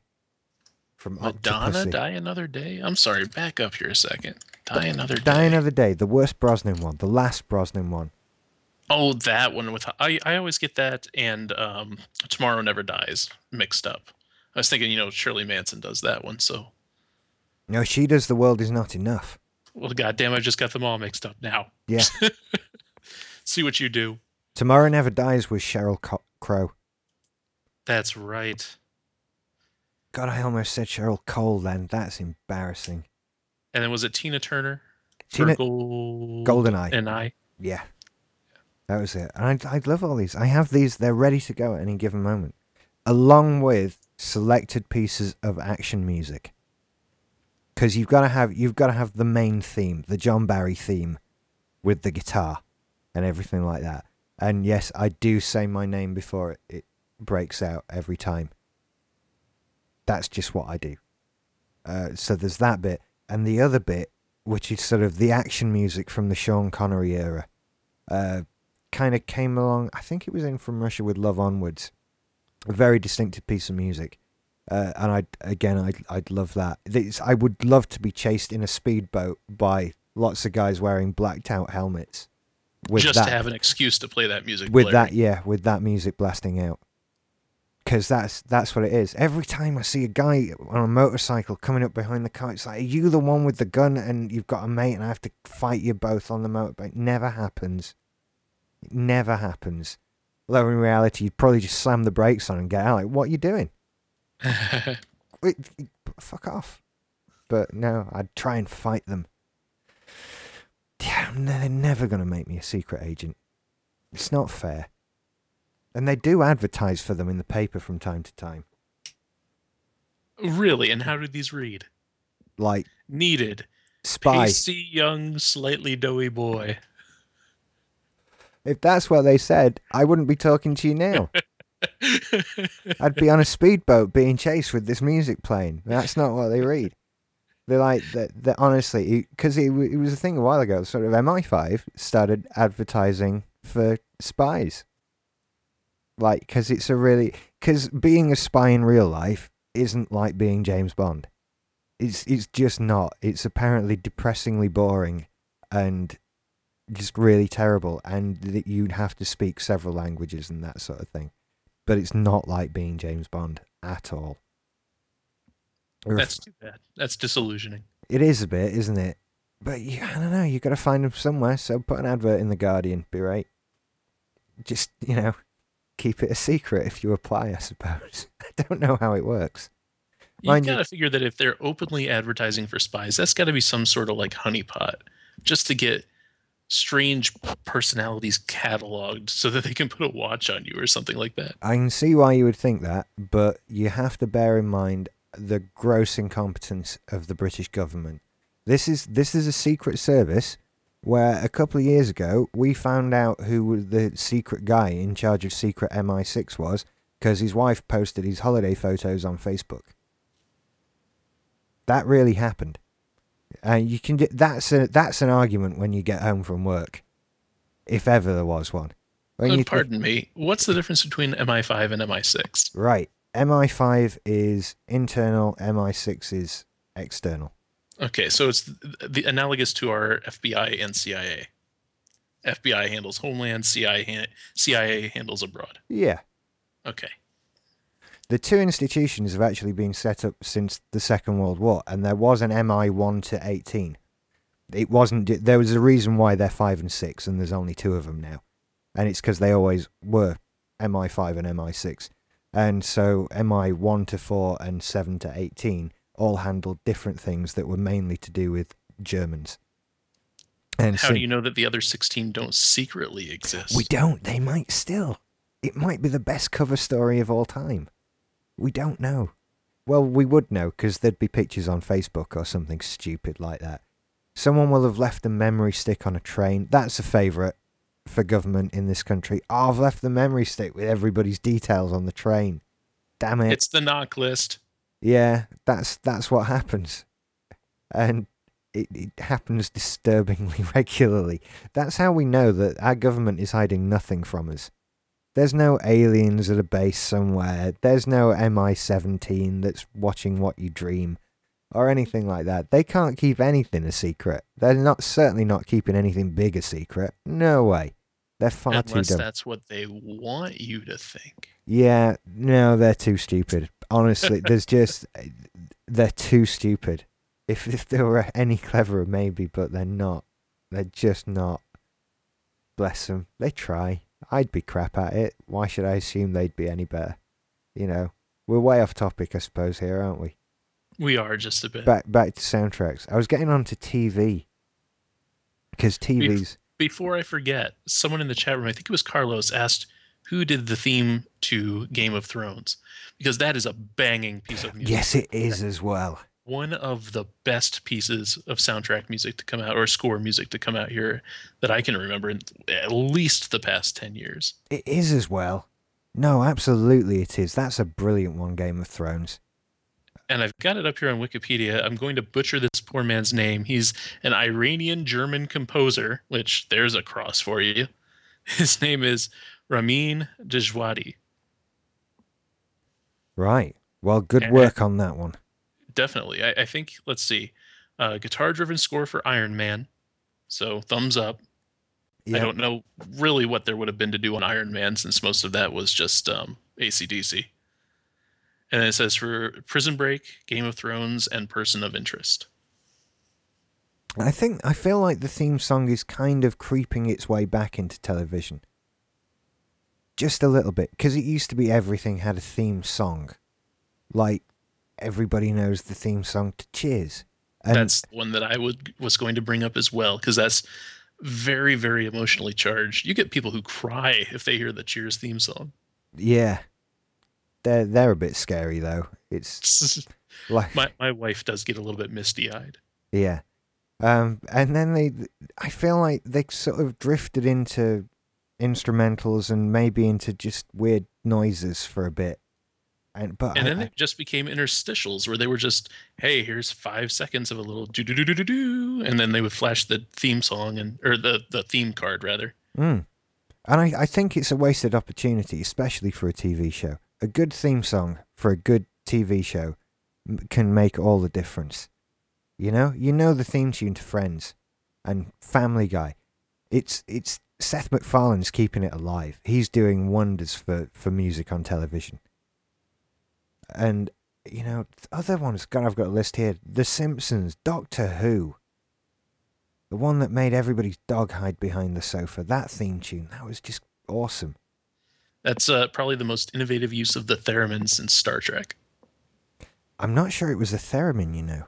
From Madonna Octopussy. die another day. I'm sorry, back up here a second. Die another day. Die Another Day, the worst Brosnan one, the last Brosnan one. Oh, that one with I I always get that and um Tomorrow Never Dies mixed up. I was thinking, you know, Shirley Manson does that one, so No, she does The World Is Not Enough. well goddamn I just got them all mixed up now. Yeah. *laughs* See what you do. Tomorrow Never Dies was Cheryl Co- Crow. That's right. God, I almost said Cheryl Cole then. That's embarrassing. And then was it Tina Turner? Tina- Gold Goldeneye. and I. Yeah. That was it. And I, I love all these. I have these, they're ready to go at any given moment, along with selected pieces of action music. Because you've got to have you've got to have the main theme, the John Barry theme, with the guitar and everything like that. And yes, I do say my name before it, it breaks out every time. That's just what I do. Uh, so there's that bit, and the other bit, which is sort of the action music from the Sean Connery era, uh, kind of came along. I think it was in From Russia with Love Onwards, a very distinctive piece of music. Uh, and I again, I'd I'd love that. It's, I would love to be chased in a speedboat by lots of guys wearing blacked out helmets. With just that, to have an excuse to play that music. with that, yeah, with that music blasting out. Because that's that's what it is. Every time I see a guy on a motorcycle coming up behind the car, it's like, are you the one with the gun and you've got a mate and I have to fight you both on the motorbike? Never happens. It never happens. Although in reality, you'd probably just slam the brakes on and get out. Like, what are you doing? *laughs* Wait, fuck off. But no, I'd try and fight them. Yeah, they're never going to make me a secret agent. It's not fair. And they do advertise for them in the paper from time to time. really? And how did these read? Like, Needed. spy. Pasty young, slightly doughy boy. If that's what they said, I wouldn't be talking to you now. *laughs* I'd be on a speedboat being chased with this music playing. That's not what they read. They're like that. That honestly, because it, it was a thing a while ago. Sort of MI5 started advertising for spies. Like, because it's a really because being a spy in real life isn't like being James Bond. It's it's just not. It's apparently depressingly boring, and just really terrible. And that you'd have to speak several languages and that sort of thing but it's not like being James Bond at all. That's too bad. That's disillusioning. it is a bit, isn't it? But you, I don't know. You've got to find them somewhere. So put an advert in the Guardian. Be right. Just you know, keep it a secret if you apply. I suppose. *laughs* I don't know how it works. Mind you- gotta figure that if they're openly advertising for spies, that's got to be some sort of like honeypot, just to get strange personalities cataloged so that they can put a watch on you or something like that. I can see why you would think that, but you have to bear in mind the gross incompetence of the British government. This is this is a secret service where a couple of years ago we found out who the secret guy in charge of secret MI6 was because his wife posted his holiday photos on Facebook. That really happened. And you can do, that's a that's an argument when you get home from work, if ever there was one. When pardon me. What's the difference between MI5 and MI6? Right. MI5 is internal, MI6 is external. Okay, so it's the, the analogous to our FBI and CIA. FBI handles homeland, CIA CIA handles abroad. Yeah. Okay. The two institutions have actually been set up since the Second World War, and there was an MI 1 to 18. It wasn't, there was a reason why they're 5 and 6, and there's only two of them now. And it's because they always were MI5 and MI6. And so MI 1 to 4 and 7 to 18 all handled different things that were mainly to do with Germans. And How sin- do you know that the other 16 don't secretly exist? We don't. They might still. It might be the best cover story of all time. We don't know. Well, we would know because there'd be pictures on Facebook or something stupid like that. Someone will have left a memory stick on a train. That's a favourite for government in this country. Oh, I've left the memory stick with everybody's details on the train. Damn it. It's the knock list. Yeah, that's that's what happens, and it, it happens disturbingly *laughs* regularly. That's how we know that our government is hiding nothing from us. There's no aliens at a base somewhere. There's no MI17 that's watching what you dream, or anything like that. They can't keep anything a secret. They're not certainly not keeping anything big a secret. No way. They're far unless too dumb. that's what they want you to think. Yeah, no, they're too stupid. Honestly, *laughs* there's just they're too stupid. If if they were any cleverer, maybe, but they're not. They're just not. Bless them. They try. I'd be crap at it. Why should I assume they'd be any better? You know, we're way off topic, I suppose, here, aren't we? We are just a bit. Back back to soundtracks. I was getting onto TV because TVs. Before I forget, someone in the chat room, I think it was Carlos, asked who did the theme to Game of Thrones because that is a banging piece of music. Yes, it is as well. One of the best pieces of soundtrack music to come out or score music to come out here that I can remember in at least the past 10 years. It is as well. No, absolutely it is. That's a brilliant one, Game of Thrones. and I've got it up here on Wikipedia. I'm going to butcher this poor man's name. He's an Iranian German composer, which there's a cross for you. *laughs* His name is Ramin Djawadi. Right. Well, good work on that one. Definitely. I, I think, let's see, uh, guitar driven score for Iron Man. So thumbs up. I don't know really what there would have been to do on Iron Man since most of that was just um, ACDC. And then it says for Prison Break, Game of Thrones, and Person of Interest. I think I feel like the theme song is kind of creeping its way back into television. Just a little bit, because it used to be everything had a theme song. Like everybody knows the theme song to Cheers. And that's one that I would was going to bring up as well because that's very very emotionally charged. You get people who cry if they hear the Cheers theme song. yeah. They're they're a bit scary though. It's *laughs* like my my wife does get a little bit misty eyed. Yeah. Um, and then they, I feel like they sort of drifted into instrumentals and maybe into just weird noises for a bit. And but And I, then I- they just became interstitials where they were just, hey, here's five seconds of a little do do do do do do, and then they would flash the theme song and or the the theme card rather. Mm. And I, I think it's a wasted opportunity, especially for a TV show. A good theme song for a good TV show can make all the difference. You know, you know the theme tune to Friends and Family Guy. It's it's Seth MacFarlane's keeping it alive. He's doing wonders for for music on television. And you know, other ones. God, I've got a list here. The Simpsons, Doctor Who. The one that made everybody's dog hide behind the sofa. That theme tune, that was just awesome. That's uh, probably the most innovative use of the theremin since Star Trek. I'm not sure it was a theremin, you know.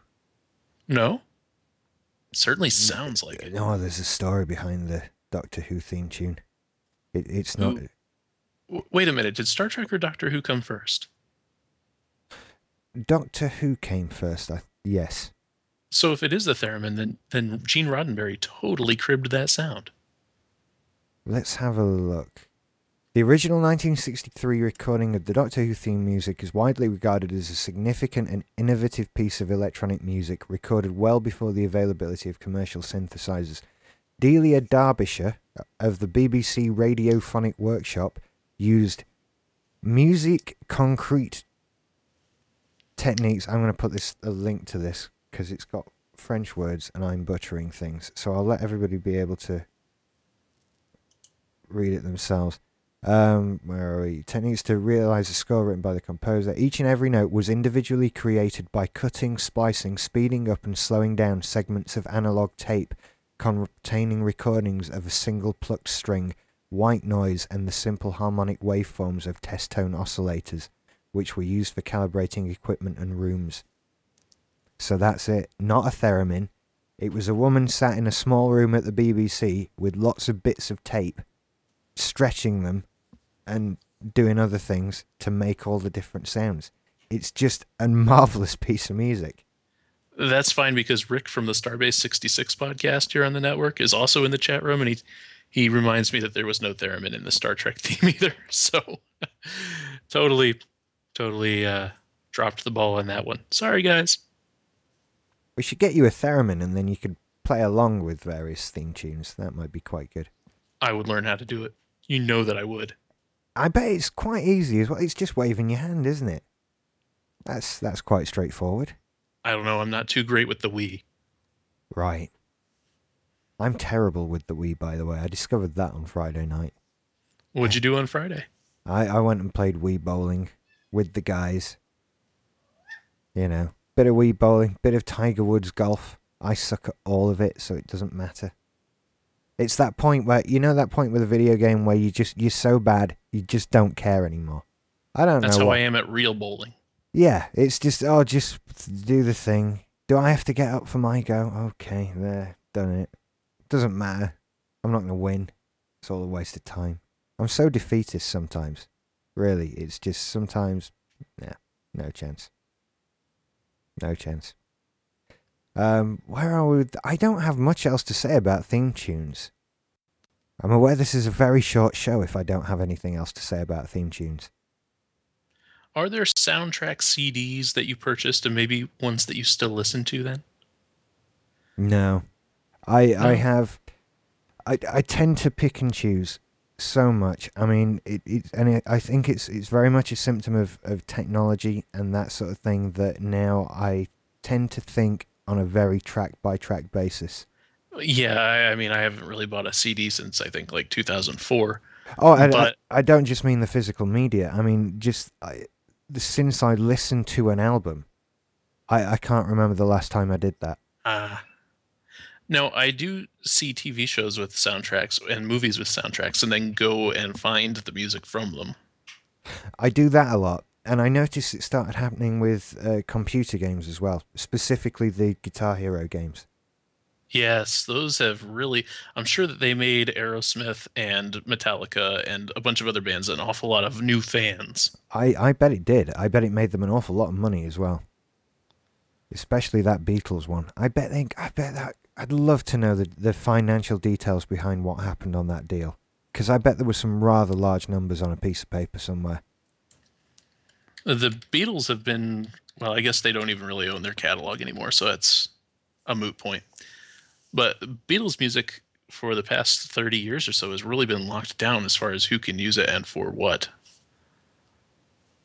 No, certainly sounds like it. No, there's a story behind the Doctor Who theme tune. It, it's not. W- Wait a minute, did Star Trek or Doctor Who come first? Doctor Who came first. I, yes. So if it is the theremin, then then Gene Roddenberry totally cribbed that sound. Let's have a look. The original 1963 recording of the Doctor Who theme music is widely regarded as a significant and innovative piece of electronic music recorded well before the availability of commercial synthesizers. Delia Derbyshire uh, of the BBC Radiophonic Workshop used musique concrète techniques. I'm going to put this a link to this because it's got French words and I'm butchering things. So I'll let everybody be able to read it themselves. Um, where are we? Techniques to realize a score written by the composer. Each and every note was individually created by cutting, splicing, speeding up, and slowing down segments of analog tape containing recordings of a single plucked string, white noise, and the simple harmonic waveforms of test tone oscillators, which were used for calibrating equipment and rooms. So that's it. Not a theremin. It was a woman sat in a small room at the BBC with lots of bits of tape, stretching them and doing other things to make all the different sounds. It's just a marvelous *laughs* piece of music. That's fine because Rick from the Starbase 66 podcast here on the network is also in the chat room, and he he reminds me that there was no theremin in the Star Trek *laughs* theme either. So *laughs* totally, totally uh, dropped the ball on that one. Sorry, guys. We should get you a theremin and then you could play along with various theme tunes. That might be quite good. I would learn how to do it. You know that I would. I bet it's quite easy as well. It's just waving your hand, isn't it? That's that's quite straightforward. I don't know. I'm not too great with the Wii. Right. I'm terrible with the Wii, by the way. I discovered that on Friday night. What'd you do on Friday? I, I went and played Wii bowling with the guys. You know, bit of Wii bowling, bit of Tiger Woods golf. I suck at all of it, so it doesn't matter. It's that point where you know that point with a video game where you just you're so bad you just don't care anymore. I don't That's know. That's how what- I am at real bowling. Yeah, it's just oh, just do the thing. Do I have to get up for my go? Okay, there, done it. Doesn't matter. I'm not gonna win. It's all a waste of time. I'm so defeatist sometimes. Really, it's just sometimes, yeah, no chance. No chance. Um, where are we? I don't have much else to say about theme tunes. I'm aware this is a very short show if I don't have anything else to say about theme tunes. Are there soundtrack CDs that you purchased and maybe ones that you still listen to then? No, I I have. I I tend to pick and choose so much. I mean, it, it and it, I think it's it's very much a symptom of of technology and that sort of thing that now I tend to think on a very track by track basis. Yeah, I, I mean, I haven't really bought a CD since I think like 2004. Oh, and But- I, I don't just mean the physical media. I mean just I, since I listened to an album, I I can't remember the last time I did that. Uh, no, I do see TV shows with soundtracks and movies with soundtracks and then go and find the music from them. I do that a lot, and I noticed it started happening with uh, computer games as well, specifically the Guitar Hero games. Yes, those have really. I'm sure that they made Aerosmith and Metallica and a bunch of other bands an awful lot of new fans. I, I bet it did. I bet it made them an awful lot of money as well. Especially that Beatles one. I bet they. I bet that. I'd love to know the the financial details behind what happened on that deal, because I bet there were some rather large numbers on a piece of paper somewhere. Uh, the Beatles have been. Well, I guess they don't even really own their catalog anymore, so that's a moot point. But Beatles music for the past 30 years or so has really been locked down as far as who can use it and for what.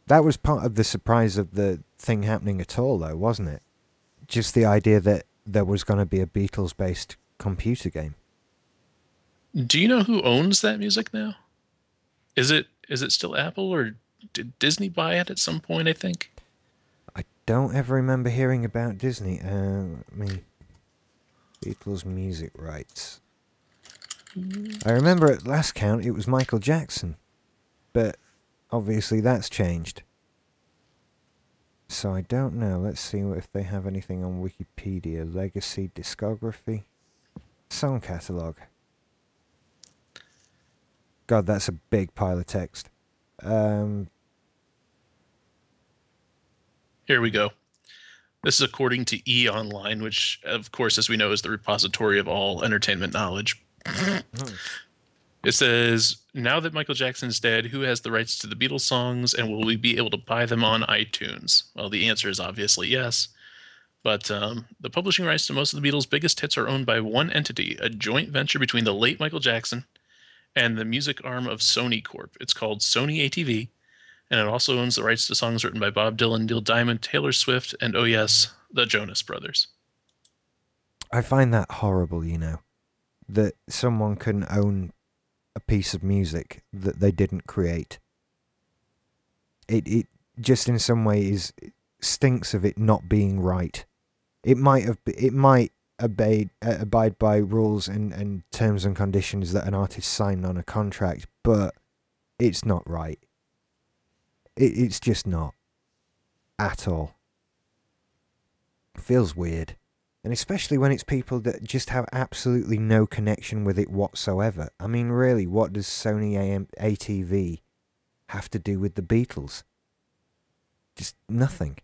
That was part of the surprise of the thing happening at all, though, wasn't it? Just the idea that there was going to be a Beatles based computer game. Do you know who owns that music now? Is it is it still Apple or did Disney buy it at some point? I think. I don't ever remember hearing about Disney. Uh, I mean, Beatles music rights. I remember at last count it was Michael Jackson, but obviously that's changed. So I don't know. Let's see if they have anything on Wikipedia. Legacy discography, song catalog. God, that's a big pile of text. Um, Here we go. This is according to E Online, which, of course, as we know, is the repository of all entertainment knowledge. It says, now that Michael Jackson's dead, who has the rights to the Beatles songs and will we be able to buy them on iTunes? Well, the answer is obviously yes. But um, the publishing rights to most of the Beatles' biggest hits are owned by one entity, a joint venture between the late Michael Jackson and the music arm of Sony Corp. It's called Sony ATV, and it also owns the rights to songs written by Bob Dylan, Neil Diamond, Taylor Swift, and oh yes, the Jonas Brothers. I find that horrible, you know, that someone can own a piece of music that they didn't create. It it just in some ways stinks of it not being right. It might have it might abide uh, abide by rules and, and terms and conditions that an artist signed on a contract, but it's not right. It it's just not at all. feels weird. And especially when it's people that just have absolutely no connection with it whatsoever. I mean, really, what does Sony AM- ATV have to do with the Beatles? Just nothing.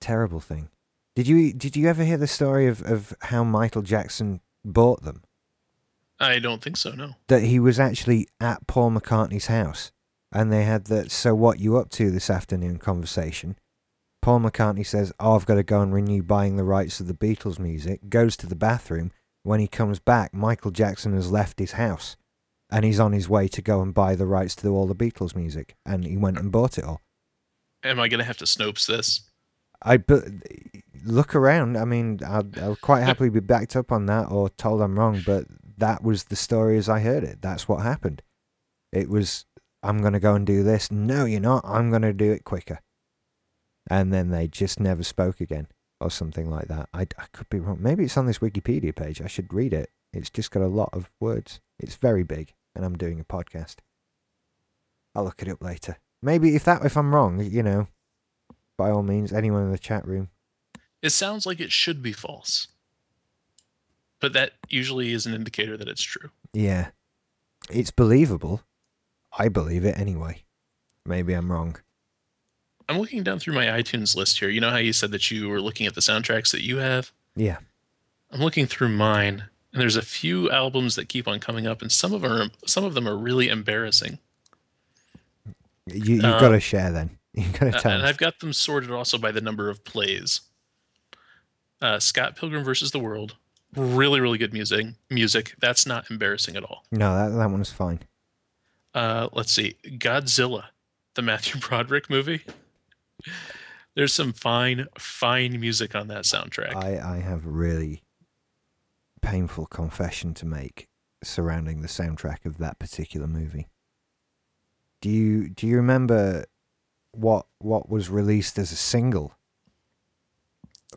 Terrible thing. Did you did you ever hear the story of, of how Michael Jackson bought them? I don't think so, no. That he was actually at Paul McCartney's house and they had the so what you up to this afternoon conversation. Paul McCartney says, Oh, I've got to go and renew buying the rights to the Beatles music, goes to the bathroom. When he comes back, Michael Jackson has left his house and he's on his way to go and buy the rights to all the Beatles music. And he went and bought it all. Am I going to have to Snopes this? I but look around. I mean, I'll, I'll quite happily be backed up on that or told I'm wrong, but that was the story as I heard it. That's what happened. It was, I'm going to go and do this. No, you're not. I'm going to do it quicker. And then they just never spoke again or something like that. I, I could be wrong. Maybe it's on this Wikipedia page. I should read it. It's just got a lot of words. It's very big, and I'm doing a podcast. I'll look it up later. Maybe if that if I'm wrong, you know, by all means, anyone in the chat room. It sounds like it should be false. But that usually is an indicator that it's true. Yeah. It's believable. I believe it anyway. Maybe I'm wrong. I'm looking down through my iTunes list here. You know how you said that you were looking at the soundtracks that you have? Yeah. I'm looking through mine, and there's a few albums that keep on coming up, and some of them are some of them are really embarrassing. You, you've Um, got to share then. *laughs* You've got to Uh, tell and me. I've got them sorted also by the number of plays. Uh, Scott Pilgrim versus the World, really really good music. Music that's not embarrassing at all. No, that, that one's fine. Uh, let's see, Godzilla, the Matthew *laughs* Broderick movie. There's some fine fine music on that soundtrack. I, I have a really painful confession to make surrounding the soundtrack of that particular movie. Do you do you remember what what was released as a single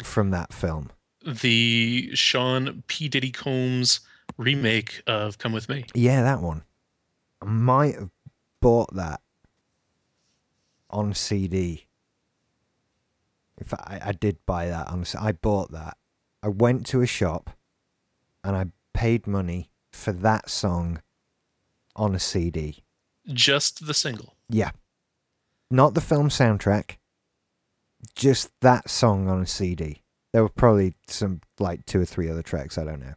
from that film? the Sean P Diddy Combs remake of Come with Me. Yeah, that one. I might have bought that on CD. In fact, I, I did buy that I bought that. I went to a shop, and I paid money for that song on a CD. Just the single. Yeah, not the film soundtrack. Just that song on a CD. There were probably some like two or three other tracks. I don't know,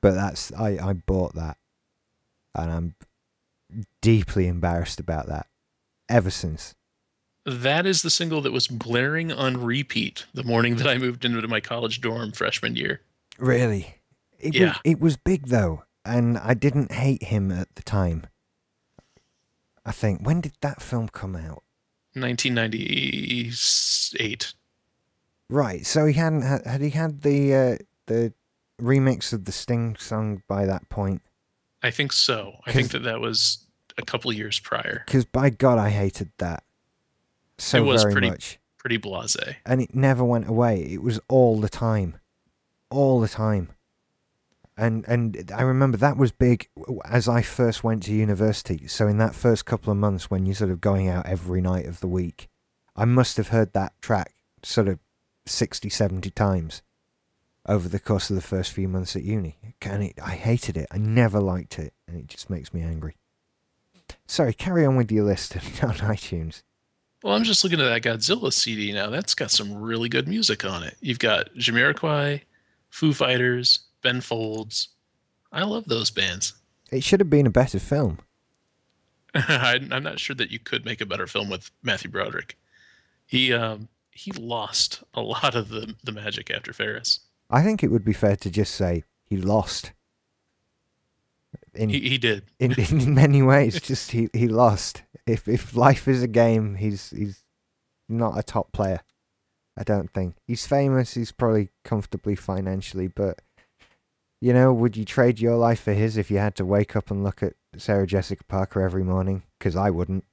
but that's I I bought that, and I'm deeply embarrassed about that. Ever since. That is the single that was blaring on repeat the morning that I moved into my college dorm freshman year. Really? It Yeah. Was, it was big though, and I didn't hate him at the time. I think when did that film come out? 1998. Right, so he hadn't had, had he had the uh, the remix of the Sting song by that point? I think so. I think that that was a couple years prior. Because by God, I hated that so It was very pretty- much, Pretty blasé. and it never went away. It was all the time, all the time. And and I remember that was big as I first went to university. So in that first couple of months, when you're sort of going out every night of the week, I must have heard that track sort of 60, 70 times over the course of the first few months at uni. And it, I hated it. I never liked it, and it just makes me angry. Sorry, carry on with your list *laughs* on iTunes. Well, I'm just looking at that Godzilla CD now. That's got some really good music on it. You've got Jamiroquai, Foo Fighters, Ben Folds. I love those bands. It should have been a better film. *laughs* I- I'm not sure that you could make a better film with Matthew Broderick. He um, he lost a lot of the the magic after Ferris. I think it would be fair to just say he lost. In He, he did. in, in many ways, *laughs* just he, he lost. If if life is a game, he's he's not a top player. I don't think he's famous. He's probably comfortably financially, but you know, would you trade your life for his if you had to wake up and look at Sarah Jessica Parker every morning? Because I wouldn't.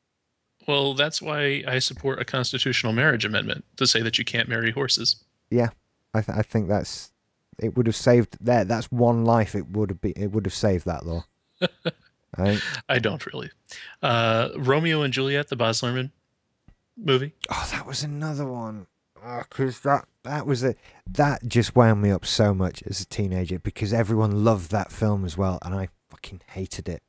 Well, that's why I support a constitutional marriage amendment to say that you can't marry horses. Yeah, I th- I think that's it would have saved there. That's one life. It would have been. It would have saved that law. *laughs* I. I don't really. Uh, Romeo and Juliet, the Baz Luhrmann movie. Oh, that was another one. Because that that was a that just wound me up so much as a teenager because everyone loved that film as well, and I fucking hated it.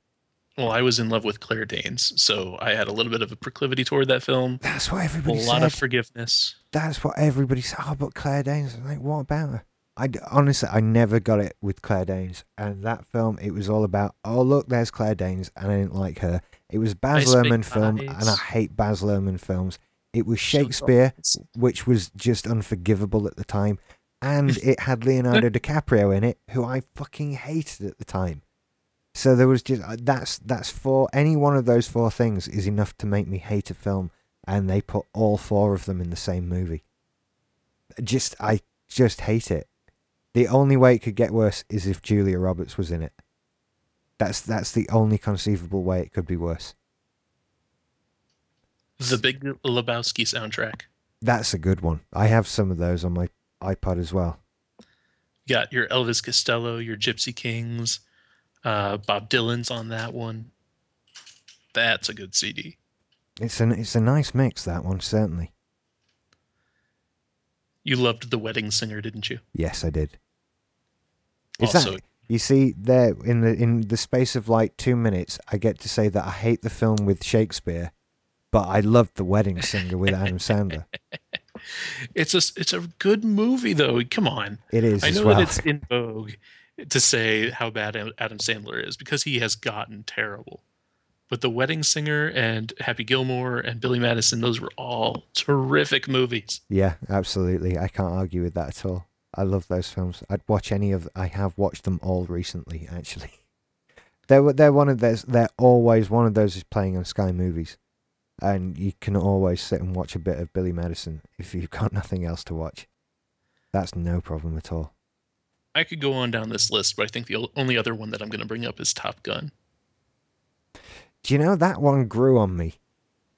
Well, I was in love with Claire Danes, so I had a little bit of a proclivity toward that film. That's what everybody. A everybody lot of forgiveness. That's what everybody said. Oh, but Claire Danes. I'm like, what about her? I honestly, I never got it with Claire Danes, and that film, it was all about, oh look, there's Claire Danes, and I didn't like her. It was Baz Luhrmann film, and I hate Baz Luhrmann films. It was Shakespeare, which was just unforgivable at the time, and *laughs* it had Leonardo DiCaprio in it, who I fucking hated at the time. So there was just uh, that's that's four. Any one of those four things is enough to make me hate a film, and they put all four of them in the same movie. Just I just hate it. The only way it could get worse is if Julia Roberts was in it. That's that's the only conceivable way it could be worse. The Big Lebowski soundtrack. That's a good one. I have some of those on my iPod as well. You got your Elvis Costello, your Gypsy Kings, uh, Bob Dylan's on that one. That's a good CD. It's an it's a nice mix that one certainly. You loved The Wedding Singer, didn't you? Yes, I did. Is also, that you see there in the in the space of like two minutes, I get to say that I hate the film with Shakespeare, but I loved The Wedding Singer with Adam Sandler. *laughs* it's a it's a good movie though. Come on. It is I know well. that it's in vogue to say how bad Adam Sandler is because he has gotten terrible. But The Wedding Singer and Happy Gilmore and Billy Madison, those were all terrific movies. Yeah, absolutely. I can't argue with that at all. I love those films. I'd watch any of. I have watched them all recently, actually. *laughs* They're they're one of those. They're always one of those is playing on Sky Movies, and you can always sit and watch a bit of Billy Madison *laughs* if you've got nothing else to watch. That's no problem at all. I could go on down this list, but I think the only other one that I'm going to bring up is Top Gun. Do you know that one grew on me,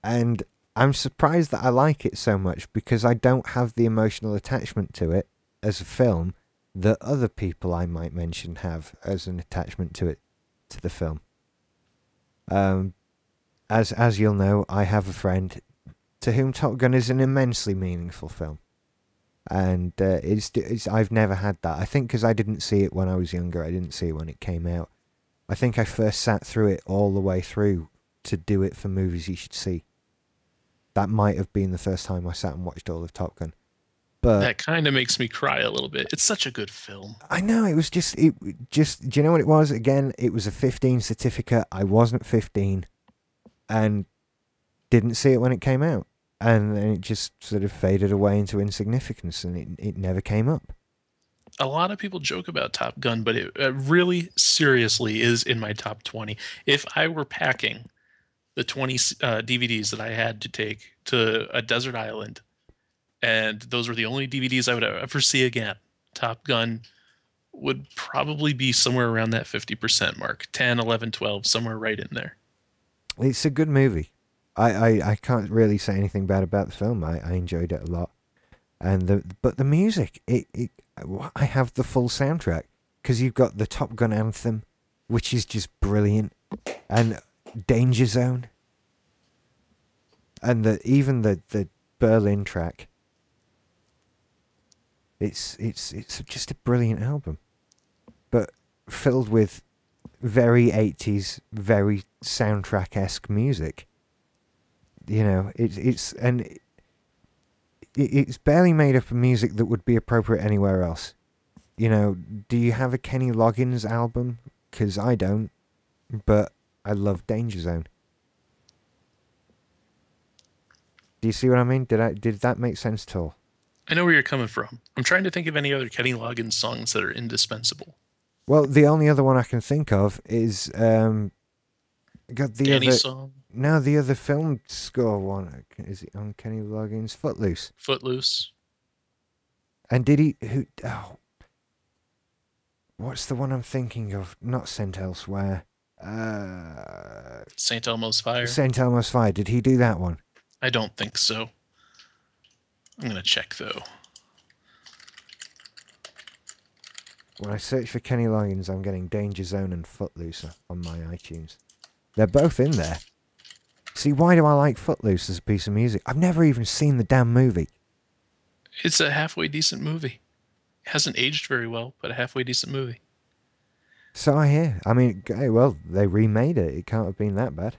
and I'm surprised that I like it so much because I don't have the emotional attachment to it as a film that other people I might mention have as an attachment to it to the film. Um, as as you'll know, I have a friend to whom Top Gun is an immensely meaningful film, and uh, it's, it's I've never had that. I think because I didn't see it when I was younger, I didn't see it when it came out. I think I first sat through it all the way through to do it for movies you should see. That might have been the first time I sat and watched all of Top Gun. But that kind of makes me cry a little bit. It's such a good film. I know it was just it just do you know what it was again it was a 15 certificate I wasn't 15 and didn't see it when it came out and then it just sort of faded away into insignificance and it it never came up A lot of people joke about Top Gun, but it uh, really seriously is in my top 20. If I were packing the 20 uh, DVDs that I had to take to a desert island, and those were the only DVDs I would ever see again, Top Gun would probably be somewhere around that 50% mark 10, 11, 12, somewhere right in there. it's a good movie. I, I, I can't really say anything bad about the film. I, I enjoyed it a lot. And the but the music it, it I have the full soundtrack because you've got the Top Gun anthem which is just brilliant and Danger Zone and the even the the Berlin track it's it's it's just a brilliant album but filled with very 80s very soundtrack-esque music. You know it's it's and it, it's barely made up of music that would be appropriate anywhere else. You know do you have a Kenny Loggins album? Cuz I don't but I love Danger Zone. Do you see what I mean? Did I did that make sense at all I know where you're coming from. I'm trying to think of any other Kenny Loggins songs that are indispensable. well the only other one I can think of is um got the Danny other song, No, the other film score one is it on Kenny Loggins? Footloose. Footloose. And did he? Who? Oh, what's the one I'm thinking of? Not St. Elsewhere. Uh, St. Elmo's Fire. Saint Elmo's Fire. Did he do that one? I don't think so. I'm gonna check though. When I search for Kenny Loggins, I'm getting Danger Zone and Footloose on my iTunes. They're both in there. See, why do I like Footloose as a piece of music? I've never even seen the damn movie. It's a halfway decent movie. It hasn't aged very well, but a halfway decent movie. So I hear. I mean, well, they remade it. It can't have been that bad.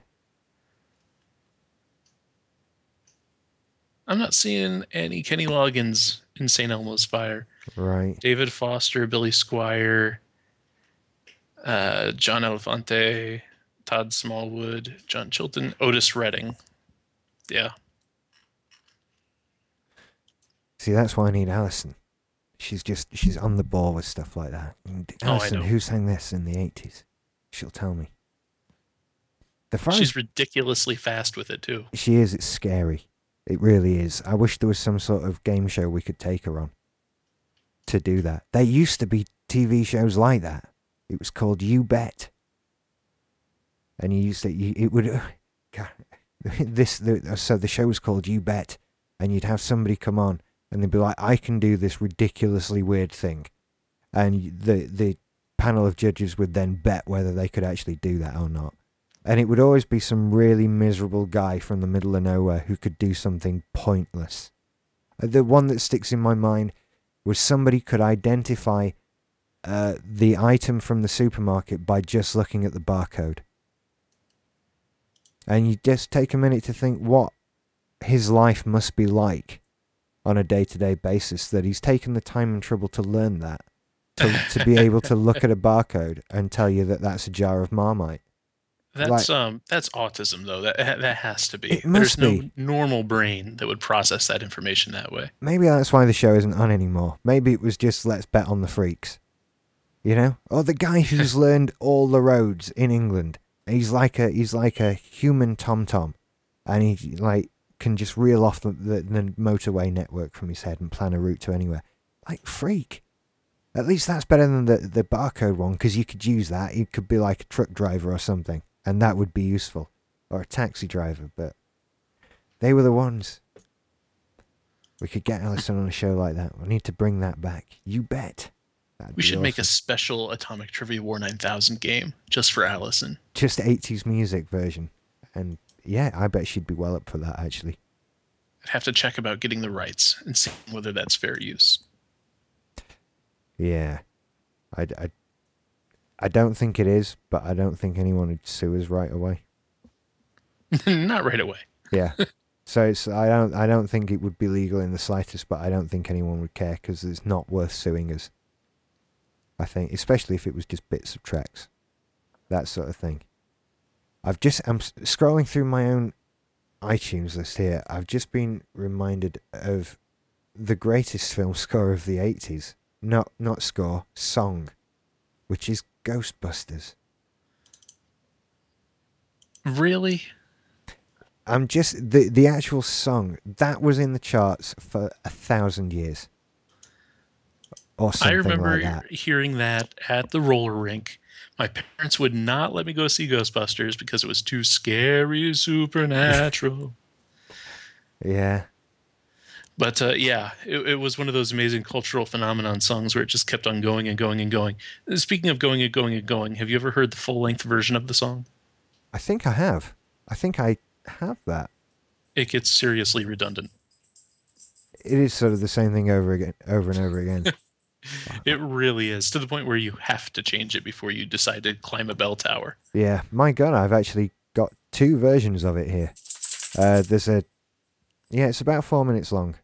I'm not seeing any Kenny Loggins in St. Elmo's Fire. Right. David Foster, Billy Squier, uh, John Elefante, Todd Smallwood, John Chilton, Otis Redding. Yeah, See, that's why I need Alison. She's just she's on the ball with stuff like that. And Oh, I Alison, know. who sang this in the eighties? She'll tell me. The far she's ridiculously fast with it too. she is, it's scary. It really is. I wish there was some sort of game show we could take her on to do that. There used to be TV shows like that. It was called You Bet, and you used to. It would. *sighs* *laughs* This the, uh, so the show was called You Bet, and you'd have somebody come on and they'd be like, "I can do this ridiculously weird thing," and the the panel of judges would then bet whether they could actually do that or not. And it would always be some really miserable guy from the middle of nowhere who could do something pointless. Uh, The one that sticks in my mind was somebody could identify uh, the item from the supermarket by just looking at the barcode. And you just take a minute to think what his life must be like on a day to day basis that he's taken the time and trouble to learn that. To, to be able to look at a barcode and tell you that that's a jar of Marmite. That's um that's autism though. That that has to be. There's no normal brain that would process that information that way. Maybe that's why the show isn't on anymore. Maybe it was just let's bet on the freaks. You know? Or the guy *laughs* who's learned all the roads in England. He's like a he's like a human TomTom. And he like can just reel off the, the, the motorway network from his head and plan a route to anywhere. Like freak. At least that's better than the, the barcode one because you could use that. He could be like a truck driver or something, and that would be useful. Or a taxi driver, but they were the ones. We could get Allison on a show like that. We need to bring that back. You bet. That'd We should make a special Atomic Trivia War 9000 game just for Allison. just 80s music version. And yeah, I bet she'd be well up for that actually. I'd have to check about getting the rights and see whether that's fair use. Yeah. I, I, I don't think it is, but I don't think anyone would sue us right away. *laughs* Not right away. Yeah. *laughs* so it's I don't I don't think it would be legal in the slightest, but I don't think anyone would care because it's not worth suing us. I think, especially if it was just bits of tracks, that sort of thing. I've just I'm scrolling through my own iTunes list here. I've just been reminded of the greatest film *laughs* score of the eighties. Not not score song, which is Ghostbusters. Really? I'm just the the actual song that was in the charts for a thousand years, or I something remember like that. hearing that at the roller rink. My parents would not let me go see Ghostbusters because it was too scary, supernatural. *laughs* Yeah, But uh, yeah, it, it was one of those amazing cultural phenomenon songs where it just kept on going and going and going. Speaking of going and going and going, have you ever heard the full length version of the song? I think I have. I think I have that. It gets seriously redundant. It is sort of the same thing over again, over and over again. *laughs* It really is to the point where you have to change it before you decide to climb a bell tower. yeah, my God, I've actually got two versions of it here. Uh, there's a, yeah, it's about four minutes long,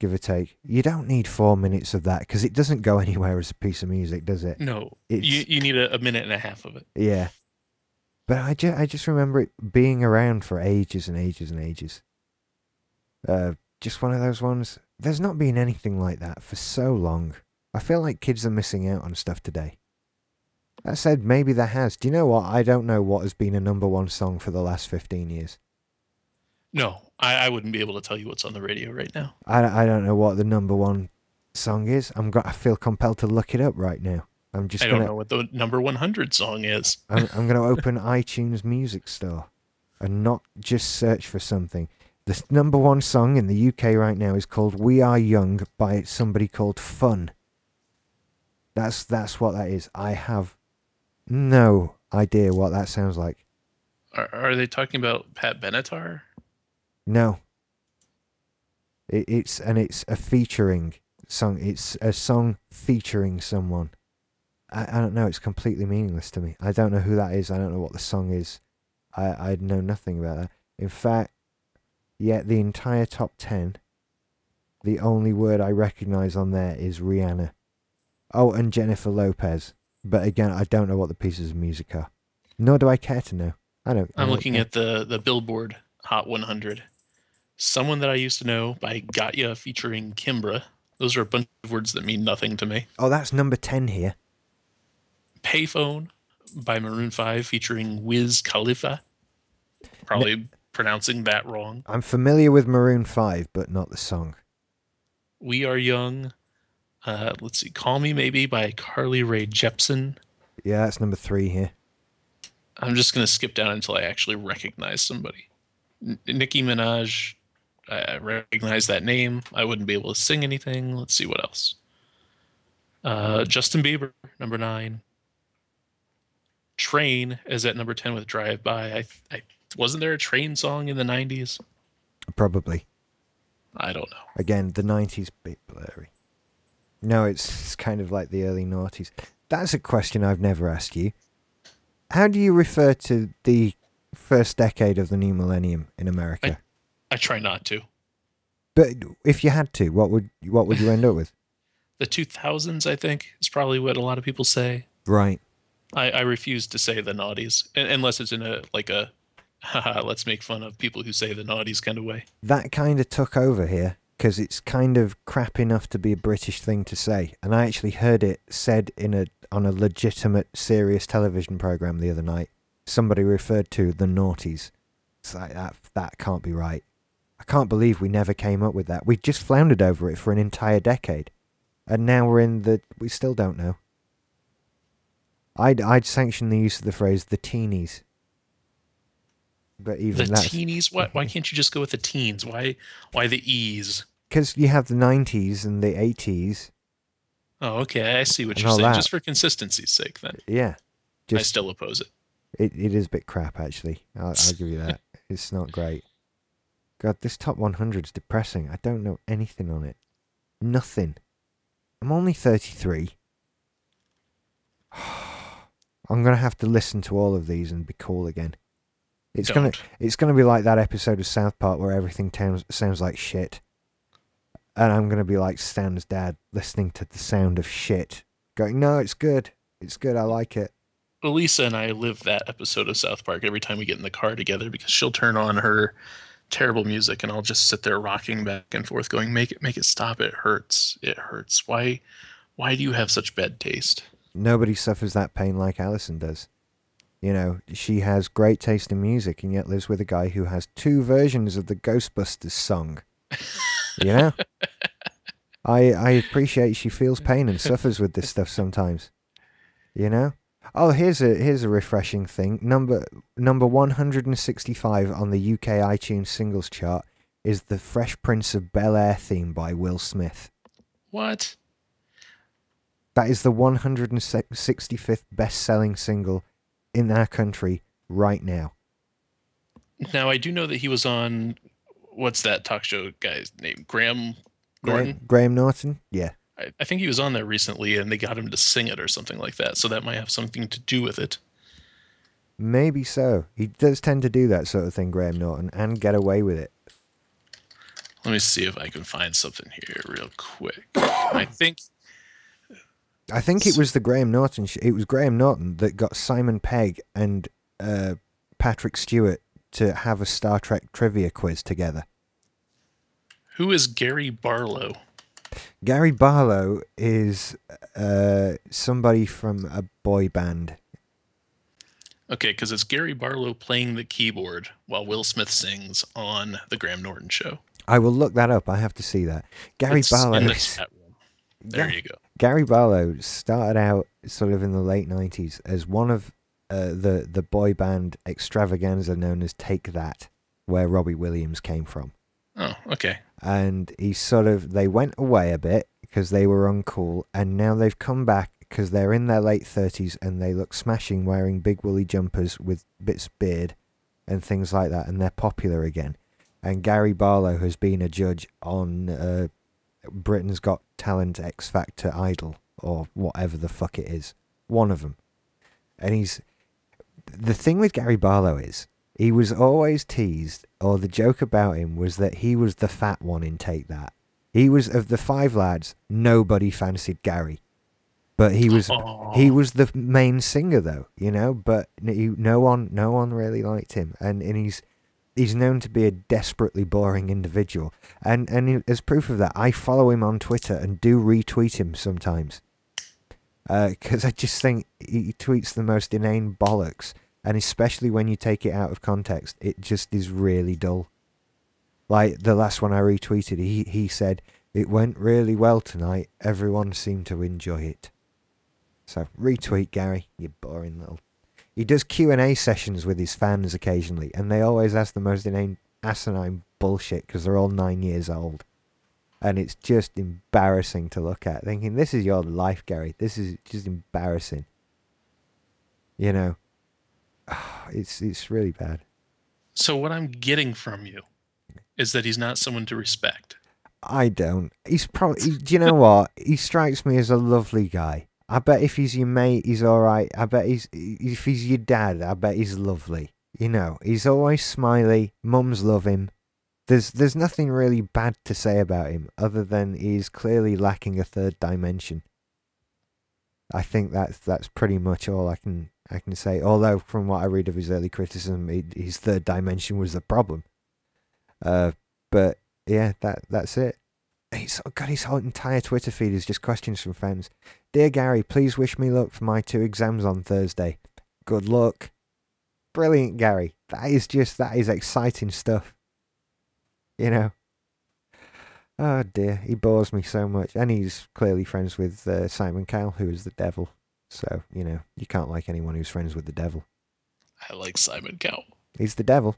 give or take. You don't need four minutes of that because it doesn't go *laughs* anywhere as a piece of music, does it? No, It's- you, you need a, a minute and a half of it. Yeah. But I, ju- I just remember it being around for ages and ages and ages. Uh, just one of those ones. There's not been anything like that for so long. I feel like kids are missing out on stuff today. That said, maybe there has. Do you know what? I don't know what has been a number one song for the last 15 years. No, I, I wouldn't be able to tell you what's on the radio right now. I, I don't know what the number one song is. I'm I feel compelled to look it up right now. I'm just I don't gonna know what the number 100 song is. *laughs* I'm, I'm going to open *laughs* iTunes Music Store and not just search for something. The number one song in the UK right now is called "We Are Young" by somebody called Fun. That's that's what that is. I have no idea what that sounds like. Are, are they talking about Pat Benatar? No. It, it's and it's a featuring song. It's a song featuring someone. I, I don't know. It's completely meaningless to me. I don't know who that is. I don't know what the song is. I I know nothing about that. In fact, yet the entire top ten, the only word I recognise on there is Rihanna. Oh, and Jennifer Lopez. But again, I don't know what the pieces of music are. Nor do I care to know. I don't. I I'm don't looking care. at the the Billboard Hot 100. Someone that I used to know by Gotye featuring Kimbra. Those are a bunch of words that mean nothing to me. Oh, that's number ten here. Payphone by Maroon 5 featuring Wiz Khalifa. Probably pronouncing that wrong. I'm familiar with Maroon 5, but not the song. We Are Young. Uh, let's see. Call Me Maybe by Carly Rae Jepsen. Yeah, that's number three here. I'm just going to skip down until I actually recognize somebody. N- Nicki Minaj. I recognize that name. I wouldn't be able to sing anything. Let's see what else. Uh, Justin Bieber, number nine. Train is at number 10 with Drive By. I, I wasn't there a train song in the 90s? Probably. I don't know. Again, the 90s bit blurry. No, it's, it's kind of like the early noughties. That's a question I've never asked you. How do you refer to the first decade of the new millennium in America? I try not to. But if you had to, what would what would you end up with? *laughs* The 2000s, I think, is probably what a lot of people say. Right. I, I refuse to say the naughties unless it's in a like a *laughs* haha, let's make fun of people who say the naughties kind of way. That kind of took over here because it's kind of crap enough to be a British thing to say, and I actually heard it said in a on a legitimate, serious television program the other night. Somebody referred to the naughties. It's like that. That can't be right. I can't believe we never came up with that. We just floundered over it for an entire decade, and now we're in the. We still don't know. I'd I'd sanction the use of the phrase the teenies. But even the that's teenies, why why can't you just go with the teens? Why why the e's? because you have the nineties and the eighties. Oh, okay, I see what you're saying. that. Just for consistency's sake, then Yeah, I still oppose it. it, it is a bit crap actually. I'll, I'll give you that. *laughs* It's not great. God, this top 100 is depressing. I don't know anything on it. Nothing. I'm only 33. *sighs* I'm gonna have to listen to all of these and be cool again. It's gonna it's gonna be like that episode of South Park where everything sounds sounds like shit, and I'm gonna be like Stan's dad listening to the sound of shit, going, "No, it's good. It's good. I like it." Elisa and I live that episode of South Park every time we get in the car together because she'll turn on her terrible music and I'll just sit there rocking back and forth going make it make it stop it hurts it hurts why why do you have such bad taste nobody suffers that pain like Alison does. You know, she has great taste in music and yet lives with a guy who has two versions of the Ghostbusters song. You know? *laughs* I I appreciate she feels pain and suffers with this stuff sometimes. You know? Oh, here's a here's a refreshing thing. Number number 165 on the UK iTunes singles chart is the Fresh Prince of Bel Air theme by Will Smith. what That is the 165th best selling single in our country right now. now I do know that he was on what's that talk show guy's name Graham Graham, Norton Graham Norton? Yeah. I, I think he was on there recently and they got him to sing it or something like that so that might have something to do with it Maybe so. He does tend to do that sort of thing, Graham Norton, and get away with it. let me see if I can find something here real quick I *coughs* think I think it was the Graham Norton. Sh- it was Graham Norton that got Simon Pegg and uh, Patrick Stewart to have a Star Trek trivia quiz together. who is Gary Barlow Gary Barlow is uh, somebody from a boy band. Okay, because it's Gary Barlow playing the keyboard while Will Smith sings on the Graham Norton show. I will look that up. I have to see that. Gary It's Barlow. in the chat room. There Yeah. you go. Gary Barlow started out sort of in the late '90s as one of uh, the the boy band extravaganza known as Take That, where Robbie Williams came from. Oh, okay. And he sort of they went away a bit because they were uncool, and now they've come back because they're in their late 30s and they look smashing, wearing big woolly jumpers with bits of beard and things like that, and they're popular again. And Gary Barlow has been a judge on uh, Britain's Got Talent, X Factor, Idol, or whatever the fuck it is. One of them. And he's. The thing with Gary Barlow is, he was always teased, or the joke about him was that he was the fat one in Take That. He was, of the five lads, nobody fancied Gary. But he was Aw. he was the main singer though, you know, but he, no one no one really liked him and, and he's he's known to be a desperately boring individual. And and as proof of that, I follow him on Twitter and do retweet him sometimes. Uh, because I just think he tweets the most inane bollocks, and especially when you take it out of context, it just is really dull. Like the last one I retweeted, he he said it went really well tonight. Everyone seemed to enjoy it. So retweet Gary, you boring little. He does Q and A sessions with his fans occasionally, and they always ask the most inane, asinine bullshit because they're all nine years old, and it's just embarrassing to look at. Thinking this is your life, Gary. This is just embarrassing. You know, *sighs* it's it's really bad. So what I'm getting from you is that he's not someone to respect. I don't. He's probably. Do you know what? He strikes me as a lovely guy. I bet if he's your mate, he's all right. I bet he's if he's your dad, I bet he's lovely. You know, he's always smiley. Mums love him. There's there's nothing really bad to say about him other than he's clearly lacking a third dimension. I think that's that's pretty much all I can I can say. Although from what I read of his early criticism, his third dimension was the problem. Uh, but yeah, that that's it. He's got his whole entire Twitter feed is just questions from fans. Dear Gary, please wish me luck for my two exams on Thursday. Good luck. Brilliant, Gary. That is just that is exciting stuff. You know. Oh dear, he bores me so much, and he's clearly friends with uh, Simon Cowell, who is the devil. So you know you can't like anyone who's friends with the devil. I like Simon Cowell. He's the devil.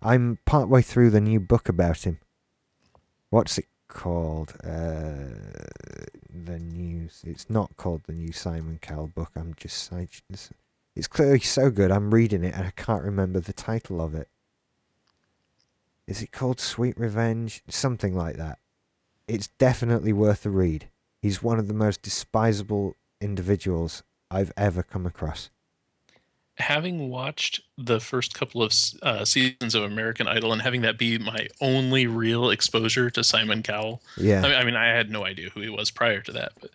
I'm partway through the new book about him. What's it called? Uh, the news. It's not called the new Simon Cowell book. I'm just. I just it's clearly so good. I'm reading it and I can't remember the title of it. Is it called Sweet Revenge? Something like that. It's definitely worth a read. He's one of the most despisable individuals I've ever come across. Having watched the first couple of uh, seasons of American Idol and having that be my only real exposure to Simon Cowell, Yeah. I mean, I mean, I had no idea who he was prior to that, but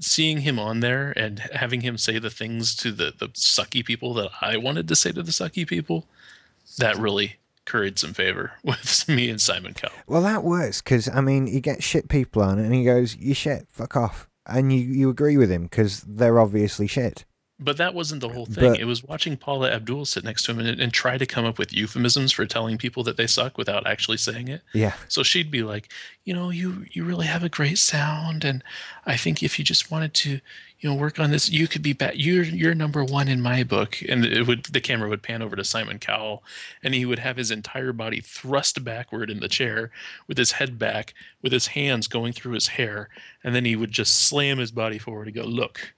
seeing him on there and having him say the things to the the sucky people that I wanted to say to the sucky people, that really curried some favor *laughs* with me and Simon Cowell. Well, that works because I mean, he gets shit people on, and he goes, "You shit, fuck off," and you you agree with him because they're obviously shit. But that wasn't the whole thing. But- it was watching Paula Abdul sit next to him and, and try to come up with euphemisms for telling people that they suck without actually saying it. Yeah, So she'd be like, you know, you you really have a great sound, and I think if you just wanted to, you know, work on this, you could be back. You're you're number one in my book. And it would the camera would pan over to Simon Cowell, and he would have his entire body thrust backward in the chair, with his head back, with his hands going through his hair, and then he would just slam his body forward and go, look,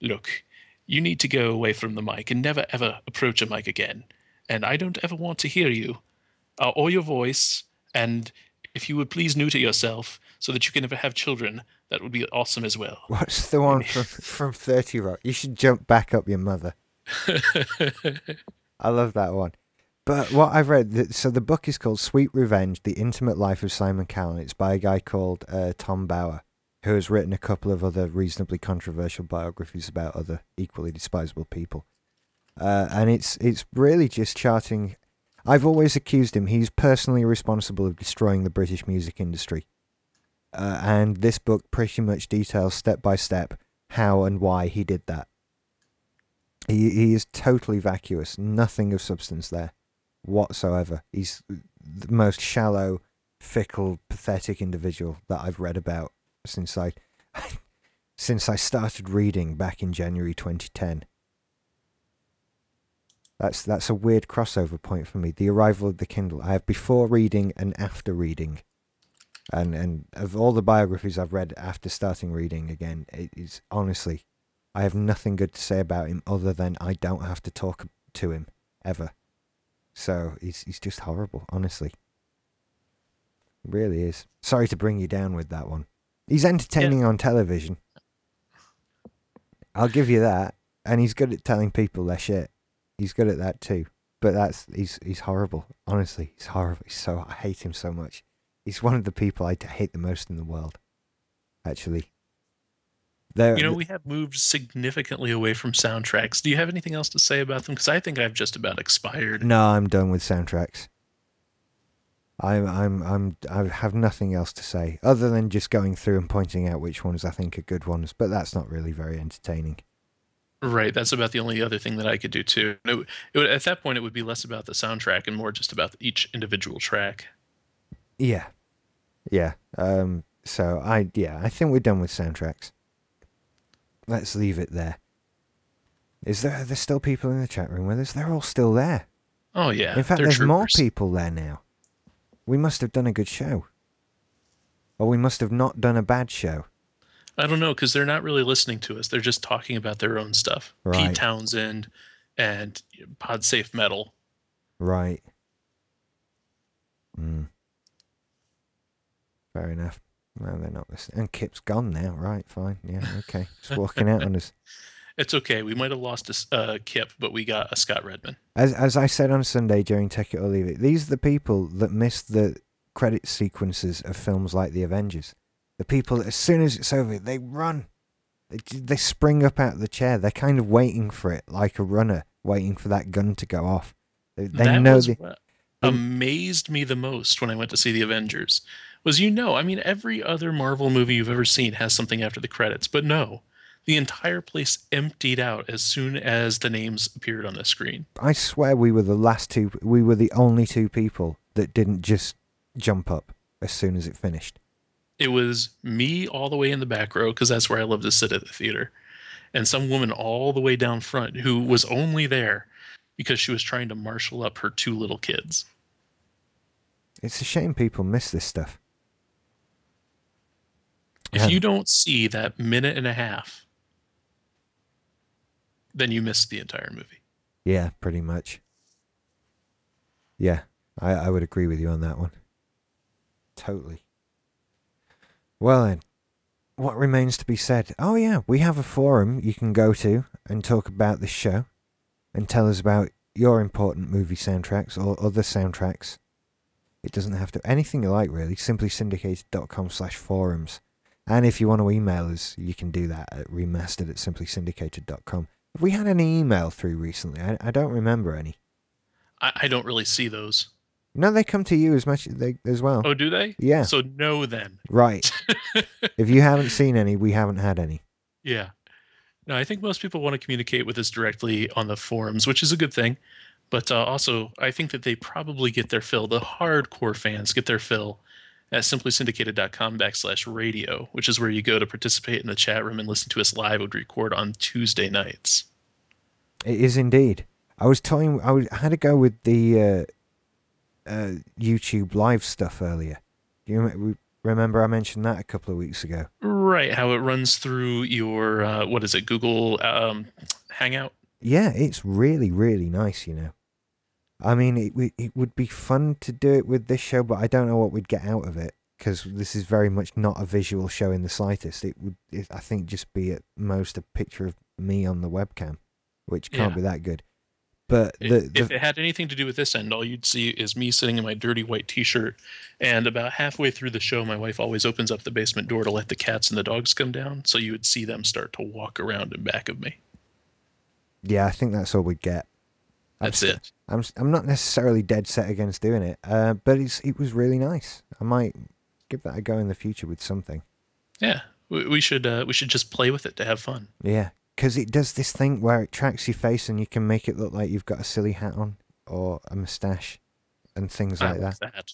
look, you need to go away from the mic and never ever approach a mic again. And I don't ever want to hear you uh, or your voice. And if you would please neuter yourself so that you can never have children, that would be awesome as well. what's the one from from Thirty Rock? You should jump back up your mother. *laughs* I love that one. But what I've read, so the book is called Sweet Revenge: The Intimate Life of Simon Cowell. It's by a guy called uh, Tom Bower, who has written a couple of other reasonably controversial biographies about other equally despisable people. Uh, and it's it's really just charting. I've always accused him; he's personally responsible of destroying the British music industry. Uh, and this book pretty much details step by step how and why he did that. He he is totally vacuous, nothing of substance there whatsoever. He's the most shallow, fickle, pathetic individual that I've read about since I *laughs* since I started reading back in January 2010. That's that's a weird crossover point for me. The arrival of the Kindle. I have before reading and after reading. And and of all the biographies I've read after starting reading again, it is honestly I have nothing good to say about him other than I don't have to talk to him ever. So he's he's just horrible, honestly. Really is. Sorry to bring you down with that one. He's entertaining on television. I'll give you that. And he's good at telling people their shit. He's good at that too. But that's he's he's horrible. Honestly, he's horrible. He's so I hate him so much. He's one of the people I hate the most in the world. Actually. There, You know, we have moved significantly away from soundtracks. Do you have anything else to say about them? Because I think I've just about expired. No, I'm done with soundtracks. I'm I'm I'm I have nothing else to say other than just going through and pointing out which ones I think are good ones, but that's not really very entertaining. Right. That's about the only other thing that I could do too. It, it would, at that point, it would be less about the soundtrack and more just about each individual track. Yeah. Yeah. Um so I yeah, I think we're done with soundtracks. Let's leave it there. Is there there's still people in the chat room with us? They're all still there. Oh yeah. in fact there's more people there now. We must have done a good show. Or we must have not done a bad show. I don't know because they're not really listening to us. They're just talking about their own stuff. Right. Pete Townshend and pod safe metal. Right. Mm. Fair enough. Well, they're not listening. And Kip's gone now. Right, fine. Yeah, okay. Just walking out on us. *laughs* It's okay. We might have lost a uh, Kip, but we got a Scott Redman. As as I said on Sunday during Take It or Leave It, these are the people that miss the credit sequences of films like The Avengers. The people that as soon as it's over, they run. They, they spring up out of the chair. They're kind of waiting for it, like a runner waiting for that gun to go off. They, they that know the, amazed me the most when I went to see the Avengers. Was you know, I mean, every other Marvel movie you've ever seen has something after the credits, but no, the entire place emptied out as soon as the names appeared on the screen. I swear we were the last two. We were the only two people that didn't just jump up as soon as it finished. It was me all the way in the back row because that's where I love to sit at the theater, and some woman all the way down front who was only there because she was trying to marshal up her two little kids. It's a shame people miss this stuff. If you don't see that minute and a half, then you missed the entire movie. Yeah, pretty much. Yeah, I, I would agree with you on that one. Totally. Well then, what remains to be said? Oh yeah, we have a forum you can go to and talk about this show and tell us about your important movie soundtracks or other soundtracks. It doesn't have to anything you like really. Simply syndicated.com slash forums. And if you want to email us, you can do that at remastered at simply simplysyndicated.com. Have we had any email through recently? I, I don't remember any. I, I don't really see those. No, they come to you as much they, as well. Oh, do they? yeah, So no, then. right. *laughs* if you haven't seen any, we haven't had any. Yeah. No, I think most people want to communicate with us directly on the forums, which is a good thing. But uh, also, I think that they probably get their fill. The hardcore fans get their fill at simplysyndicated.com backslash radio, which is where you go to participate in the chat room and listen to us live. Would record on Tuesday nights. It is indeed. I was telling, I, was, I had to go with the uh, uh, YouTube live stuff earlier. Do you remember I mentioned that a couple of weeks ago? Right, how it runs through your uh, what is it, Google um, Hangout? Yeah, it's really, really nice, you know. I mean, it, it would be fun to do it with this show, but I don't know what we'd get out of it because this is very much not a visual show in the slightest. It would, it, I think, just be at most a picture of me on the webcam, which can't Yeah. be that good. But I- the, if the it had anything to do with this end, all you'd see is me sitting in my dirty white T-shirt, and about halfway through the show, my wife always opens up the basement door to let the cats and the dogs come down, so you would see them start to walk around in back of me. yeah, I think that's all we'd get. I'm That's it. I'm I'm not necessarily dead set against doing it, uh, but it's it was really nice. I might give that a go in the future with something. Yeah, we, we should uh, we should just play with it to have fun. Yeah, because it does this thing where it tracks your face and you can make it look like you've got a silly hat on or a moustache and things I like like that. that.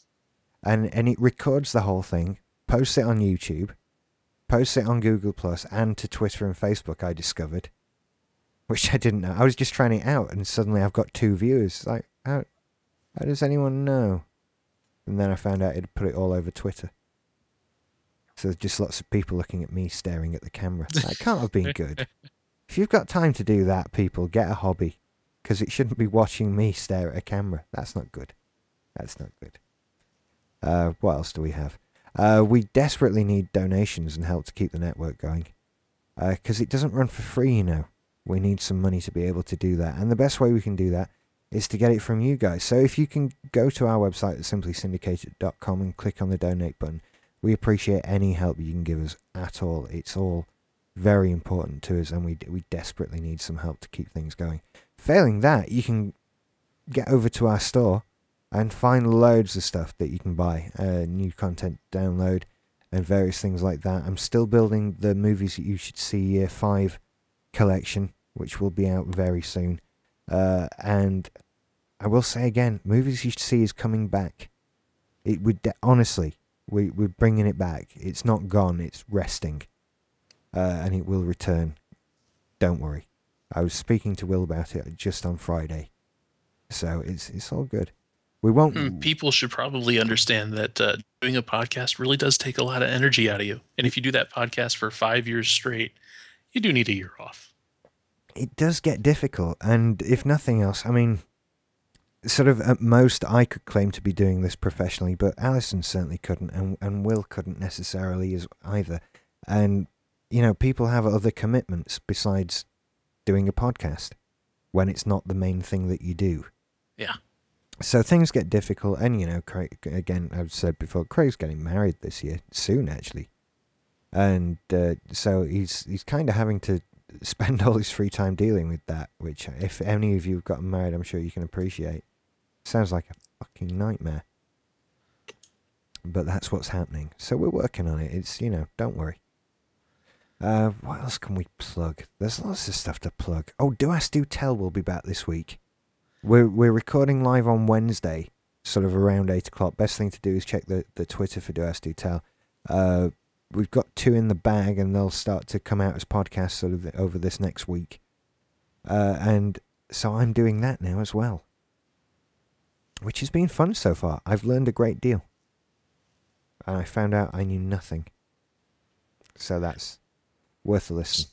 And and it records the whole thing, posts it on YouTube, posts it on Google Plus and to Twitter and Facebook. I discovered, which I didn't know. I was just trying it out, and suddenly I've got two viewers. Like, how how does anyone know? And then I found out it put it all over Twitter. So there's just lots of people looking at me staring at the camera. That can't have been good. *laughs* If you've got time to do that, people, get a hobby. Because it shouldn't be watching me stare at a camera. That's not good. That's not good. Uh, what else do we have? Uh, we desperately need donations and help to keep the network going. Because it doesn't run for free, you know. We need some money to be able to do that. And the best way we can do that is to get it from you guys. So if you can go to our website at simplysyndicated.com and click on the donate button, we appreciate any help you can give us at all. It's all very important to us, and we we desperately need some help to keep things going. Failing that, you can get over to our store and find loads of stuff that you can buy, uh, new content download, and various things like that. I'm still building the movies that you should see year five collection, which will be out very soon. Uh, and I will say again, movies you see is coming back. It would de- honestly, we we're bringing it back. It's not gone. It's resting, uh, and it will return. Don't worry. I was speaking to Will about it just on Friday, so it's it's all good. We won't. Hmm, People should probably understand that uh, doing a podcast really does take a lot of energy out of you, and if you do that podcast for five years straight, you do need a year off. It does get difficult. And if nothing else, I mean, sort of at most, I could claim to be doing this professionally, but Alison certainly couldn't, and, and Will couldn't necessarily as either. And, you know, people have other commitments besides doing a podcast when it's not the main thing that you do. Yeah. So things get difficult, and you know, Craig, again, I've said before, Craig's getting married this year, soon actually, and uh, so he's he's kind of having to spend *laughs* all his free time dealing with that. Which, if any of you have gotten married, I'm sure you can appreciate. Sounds like a fucking nightmare, but that's what's happening. So we're working on it. It's you know, don't worry. Uh, what else can we plug? There's lots of stuff to plug. Oh, Do Ask Do Tell will be back this week. We're we're recording live on Wednesday, sort of around eight o'clock. Best thing to do is check the, the Twitter for Do Ask Do Tell. Uh, we've got two in the bag, and they'll start to come out as podcasts sort of over this next week. Uh, and so I'm doing that now as well, which has been fun so far. I've learned a great deal, and I found out I knew nothing. So that's worth a listen.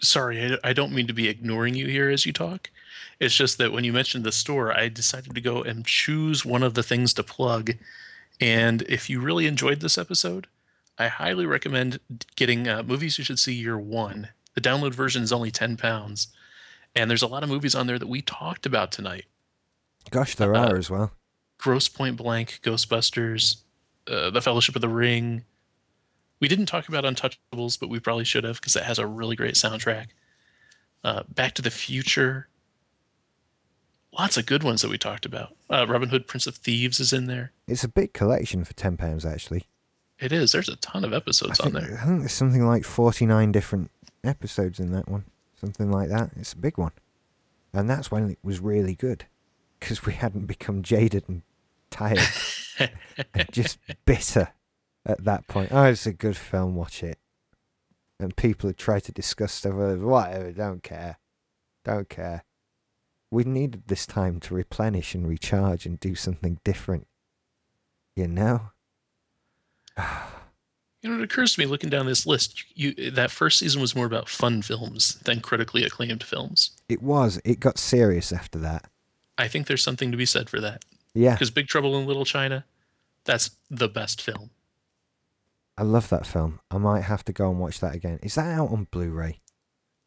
Sorry, I, I don't mean to be ignoring you here as you talk. It's just that when you mentioned the store, I decided to go and choose one of the things to plug. And if you really enjoyed this episode, I highly recommend getting uh, Movies You Should See Year One. The download version is only 10 pounds. And there's a lot of movies on there that we talked about tonight Gosh, there Uh, are as well. Grosse Pointe Blank, Ghostbusters, uh, The Fellowship of the Ring. We didn't talk about Untouchables, but we probably should have because it has a really great soundtrack. Uh, Back to the Future. Lots of good ones that we talked about. Uh, Robin Hood, Prince of Thieves is in there. It's a big collection for ten pounds actually. It is. There's a ton of episodes I on think, there. I think there's something like 49 different episodes in that one. Something like that. It's a big one. And that's when it was really good. Because we hadn't become jaded and tired. *laughs* and just bitter at that point. Oh, it's a good film, watch it. And people had tried to discuss stuff. Whatever, don't care. Don't care. We needed this time to replenish and recharge and do something different. You know? You know, it occurs to me looking down this list, you that first season was more about fun films than critically acclaimed films. It was. It got serious after that. I think there's something to be said for that. Yeah. Because Big Trouble in Little China, that's the best film. I love that film. I might have to go and watch that again. Is that out on Blu-ray?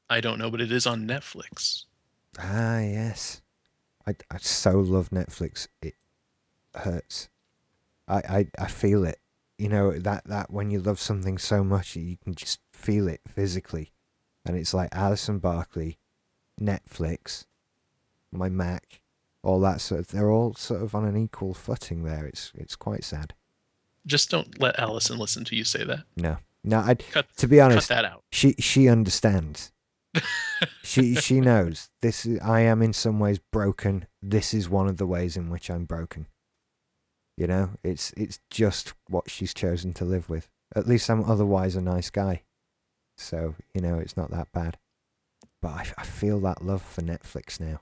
I don't know, but it is on Netflix. Ah, yes. I, I so love Netflix. It hurts. I, I, I feel it. You know that that when you love something so much, you can just feel it physically, and it's like Alison Barkley, Netflix, my Mac, all that sort of. They're all sort of on an equal footing there. It's it's quite sad. Just don't let Allison listen to you say that. No, no. I to be honest cut that out. she she understands. *laughs* she she knows this. Is, I am in some ways broken. This is one of the ways in which I'm broken. You know, it's it's just what she's chosen to live with. At least I'm otherwise a nice guy, so you know it's not that bad. But I, I feel that love for Netflix now.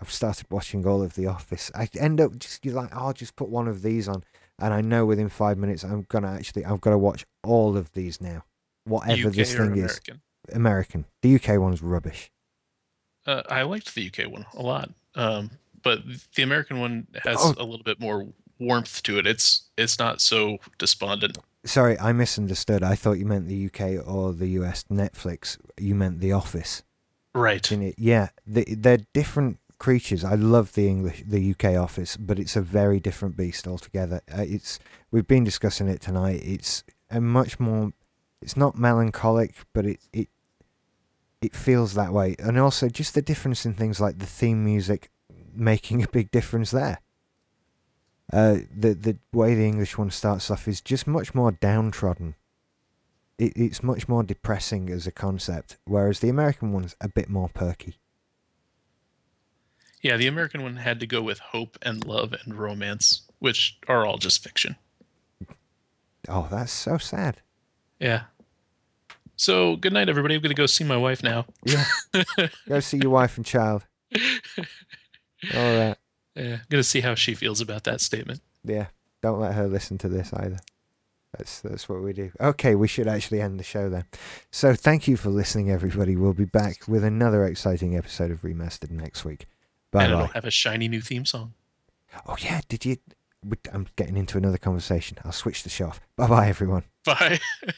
I've started watching all of The Office. I end up just you're like, oh, I'll just put one of these on, and I know within five minutes I'm gonna actually I've got to watch all of these now, whatever UK this thing is. American? American. The UK one's rubbish. Uh, I liked the UK one a lot, um, but the American one has Oh. a little bit more warmth to it. It's it's not so despondent. Sorry, I misunderstood. I thought you meant the UK or the US Netflix. You meant The Office. Right. It? Yeah, they, they're different creatures. I love the English, the UK Office, but it's a very different beast altogether. Uh, it's we've been discussing it tonight. It's a much more. It's not melancholic, but it it it feels that way, and also just the difference in things like the theme music making a big difference there. Uh, the the way the English one starts off is just much more downtrodden. It, it's much more depressing as a concept, whereas the American one's a bit more perky. Yeah, the American one had to go with hope and love and romance, which are all just fiction. Oh, that's so sad. Yeah. So good night, everybody. I'm gonna go see my wife now. Yeah. *laughs* Go see your wife and child. *laughs* All right. Yeah, gonna see how she feels about that statement. Yeah. Don't let her listen to this either. That's that's what we do. Okay, we should actually end the show then. So thank you for listening, everybody. We'll be back with another exciting episode of Remastered next week. Bye and it'll have a shiny new theme song. Oh yeah, did you? I'm getting into another conversation. I'll switch the show off. Bye bye, everyone. Bye. *laughs*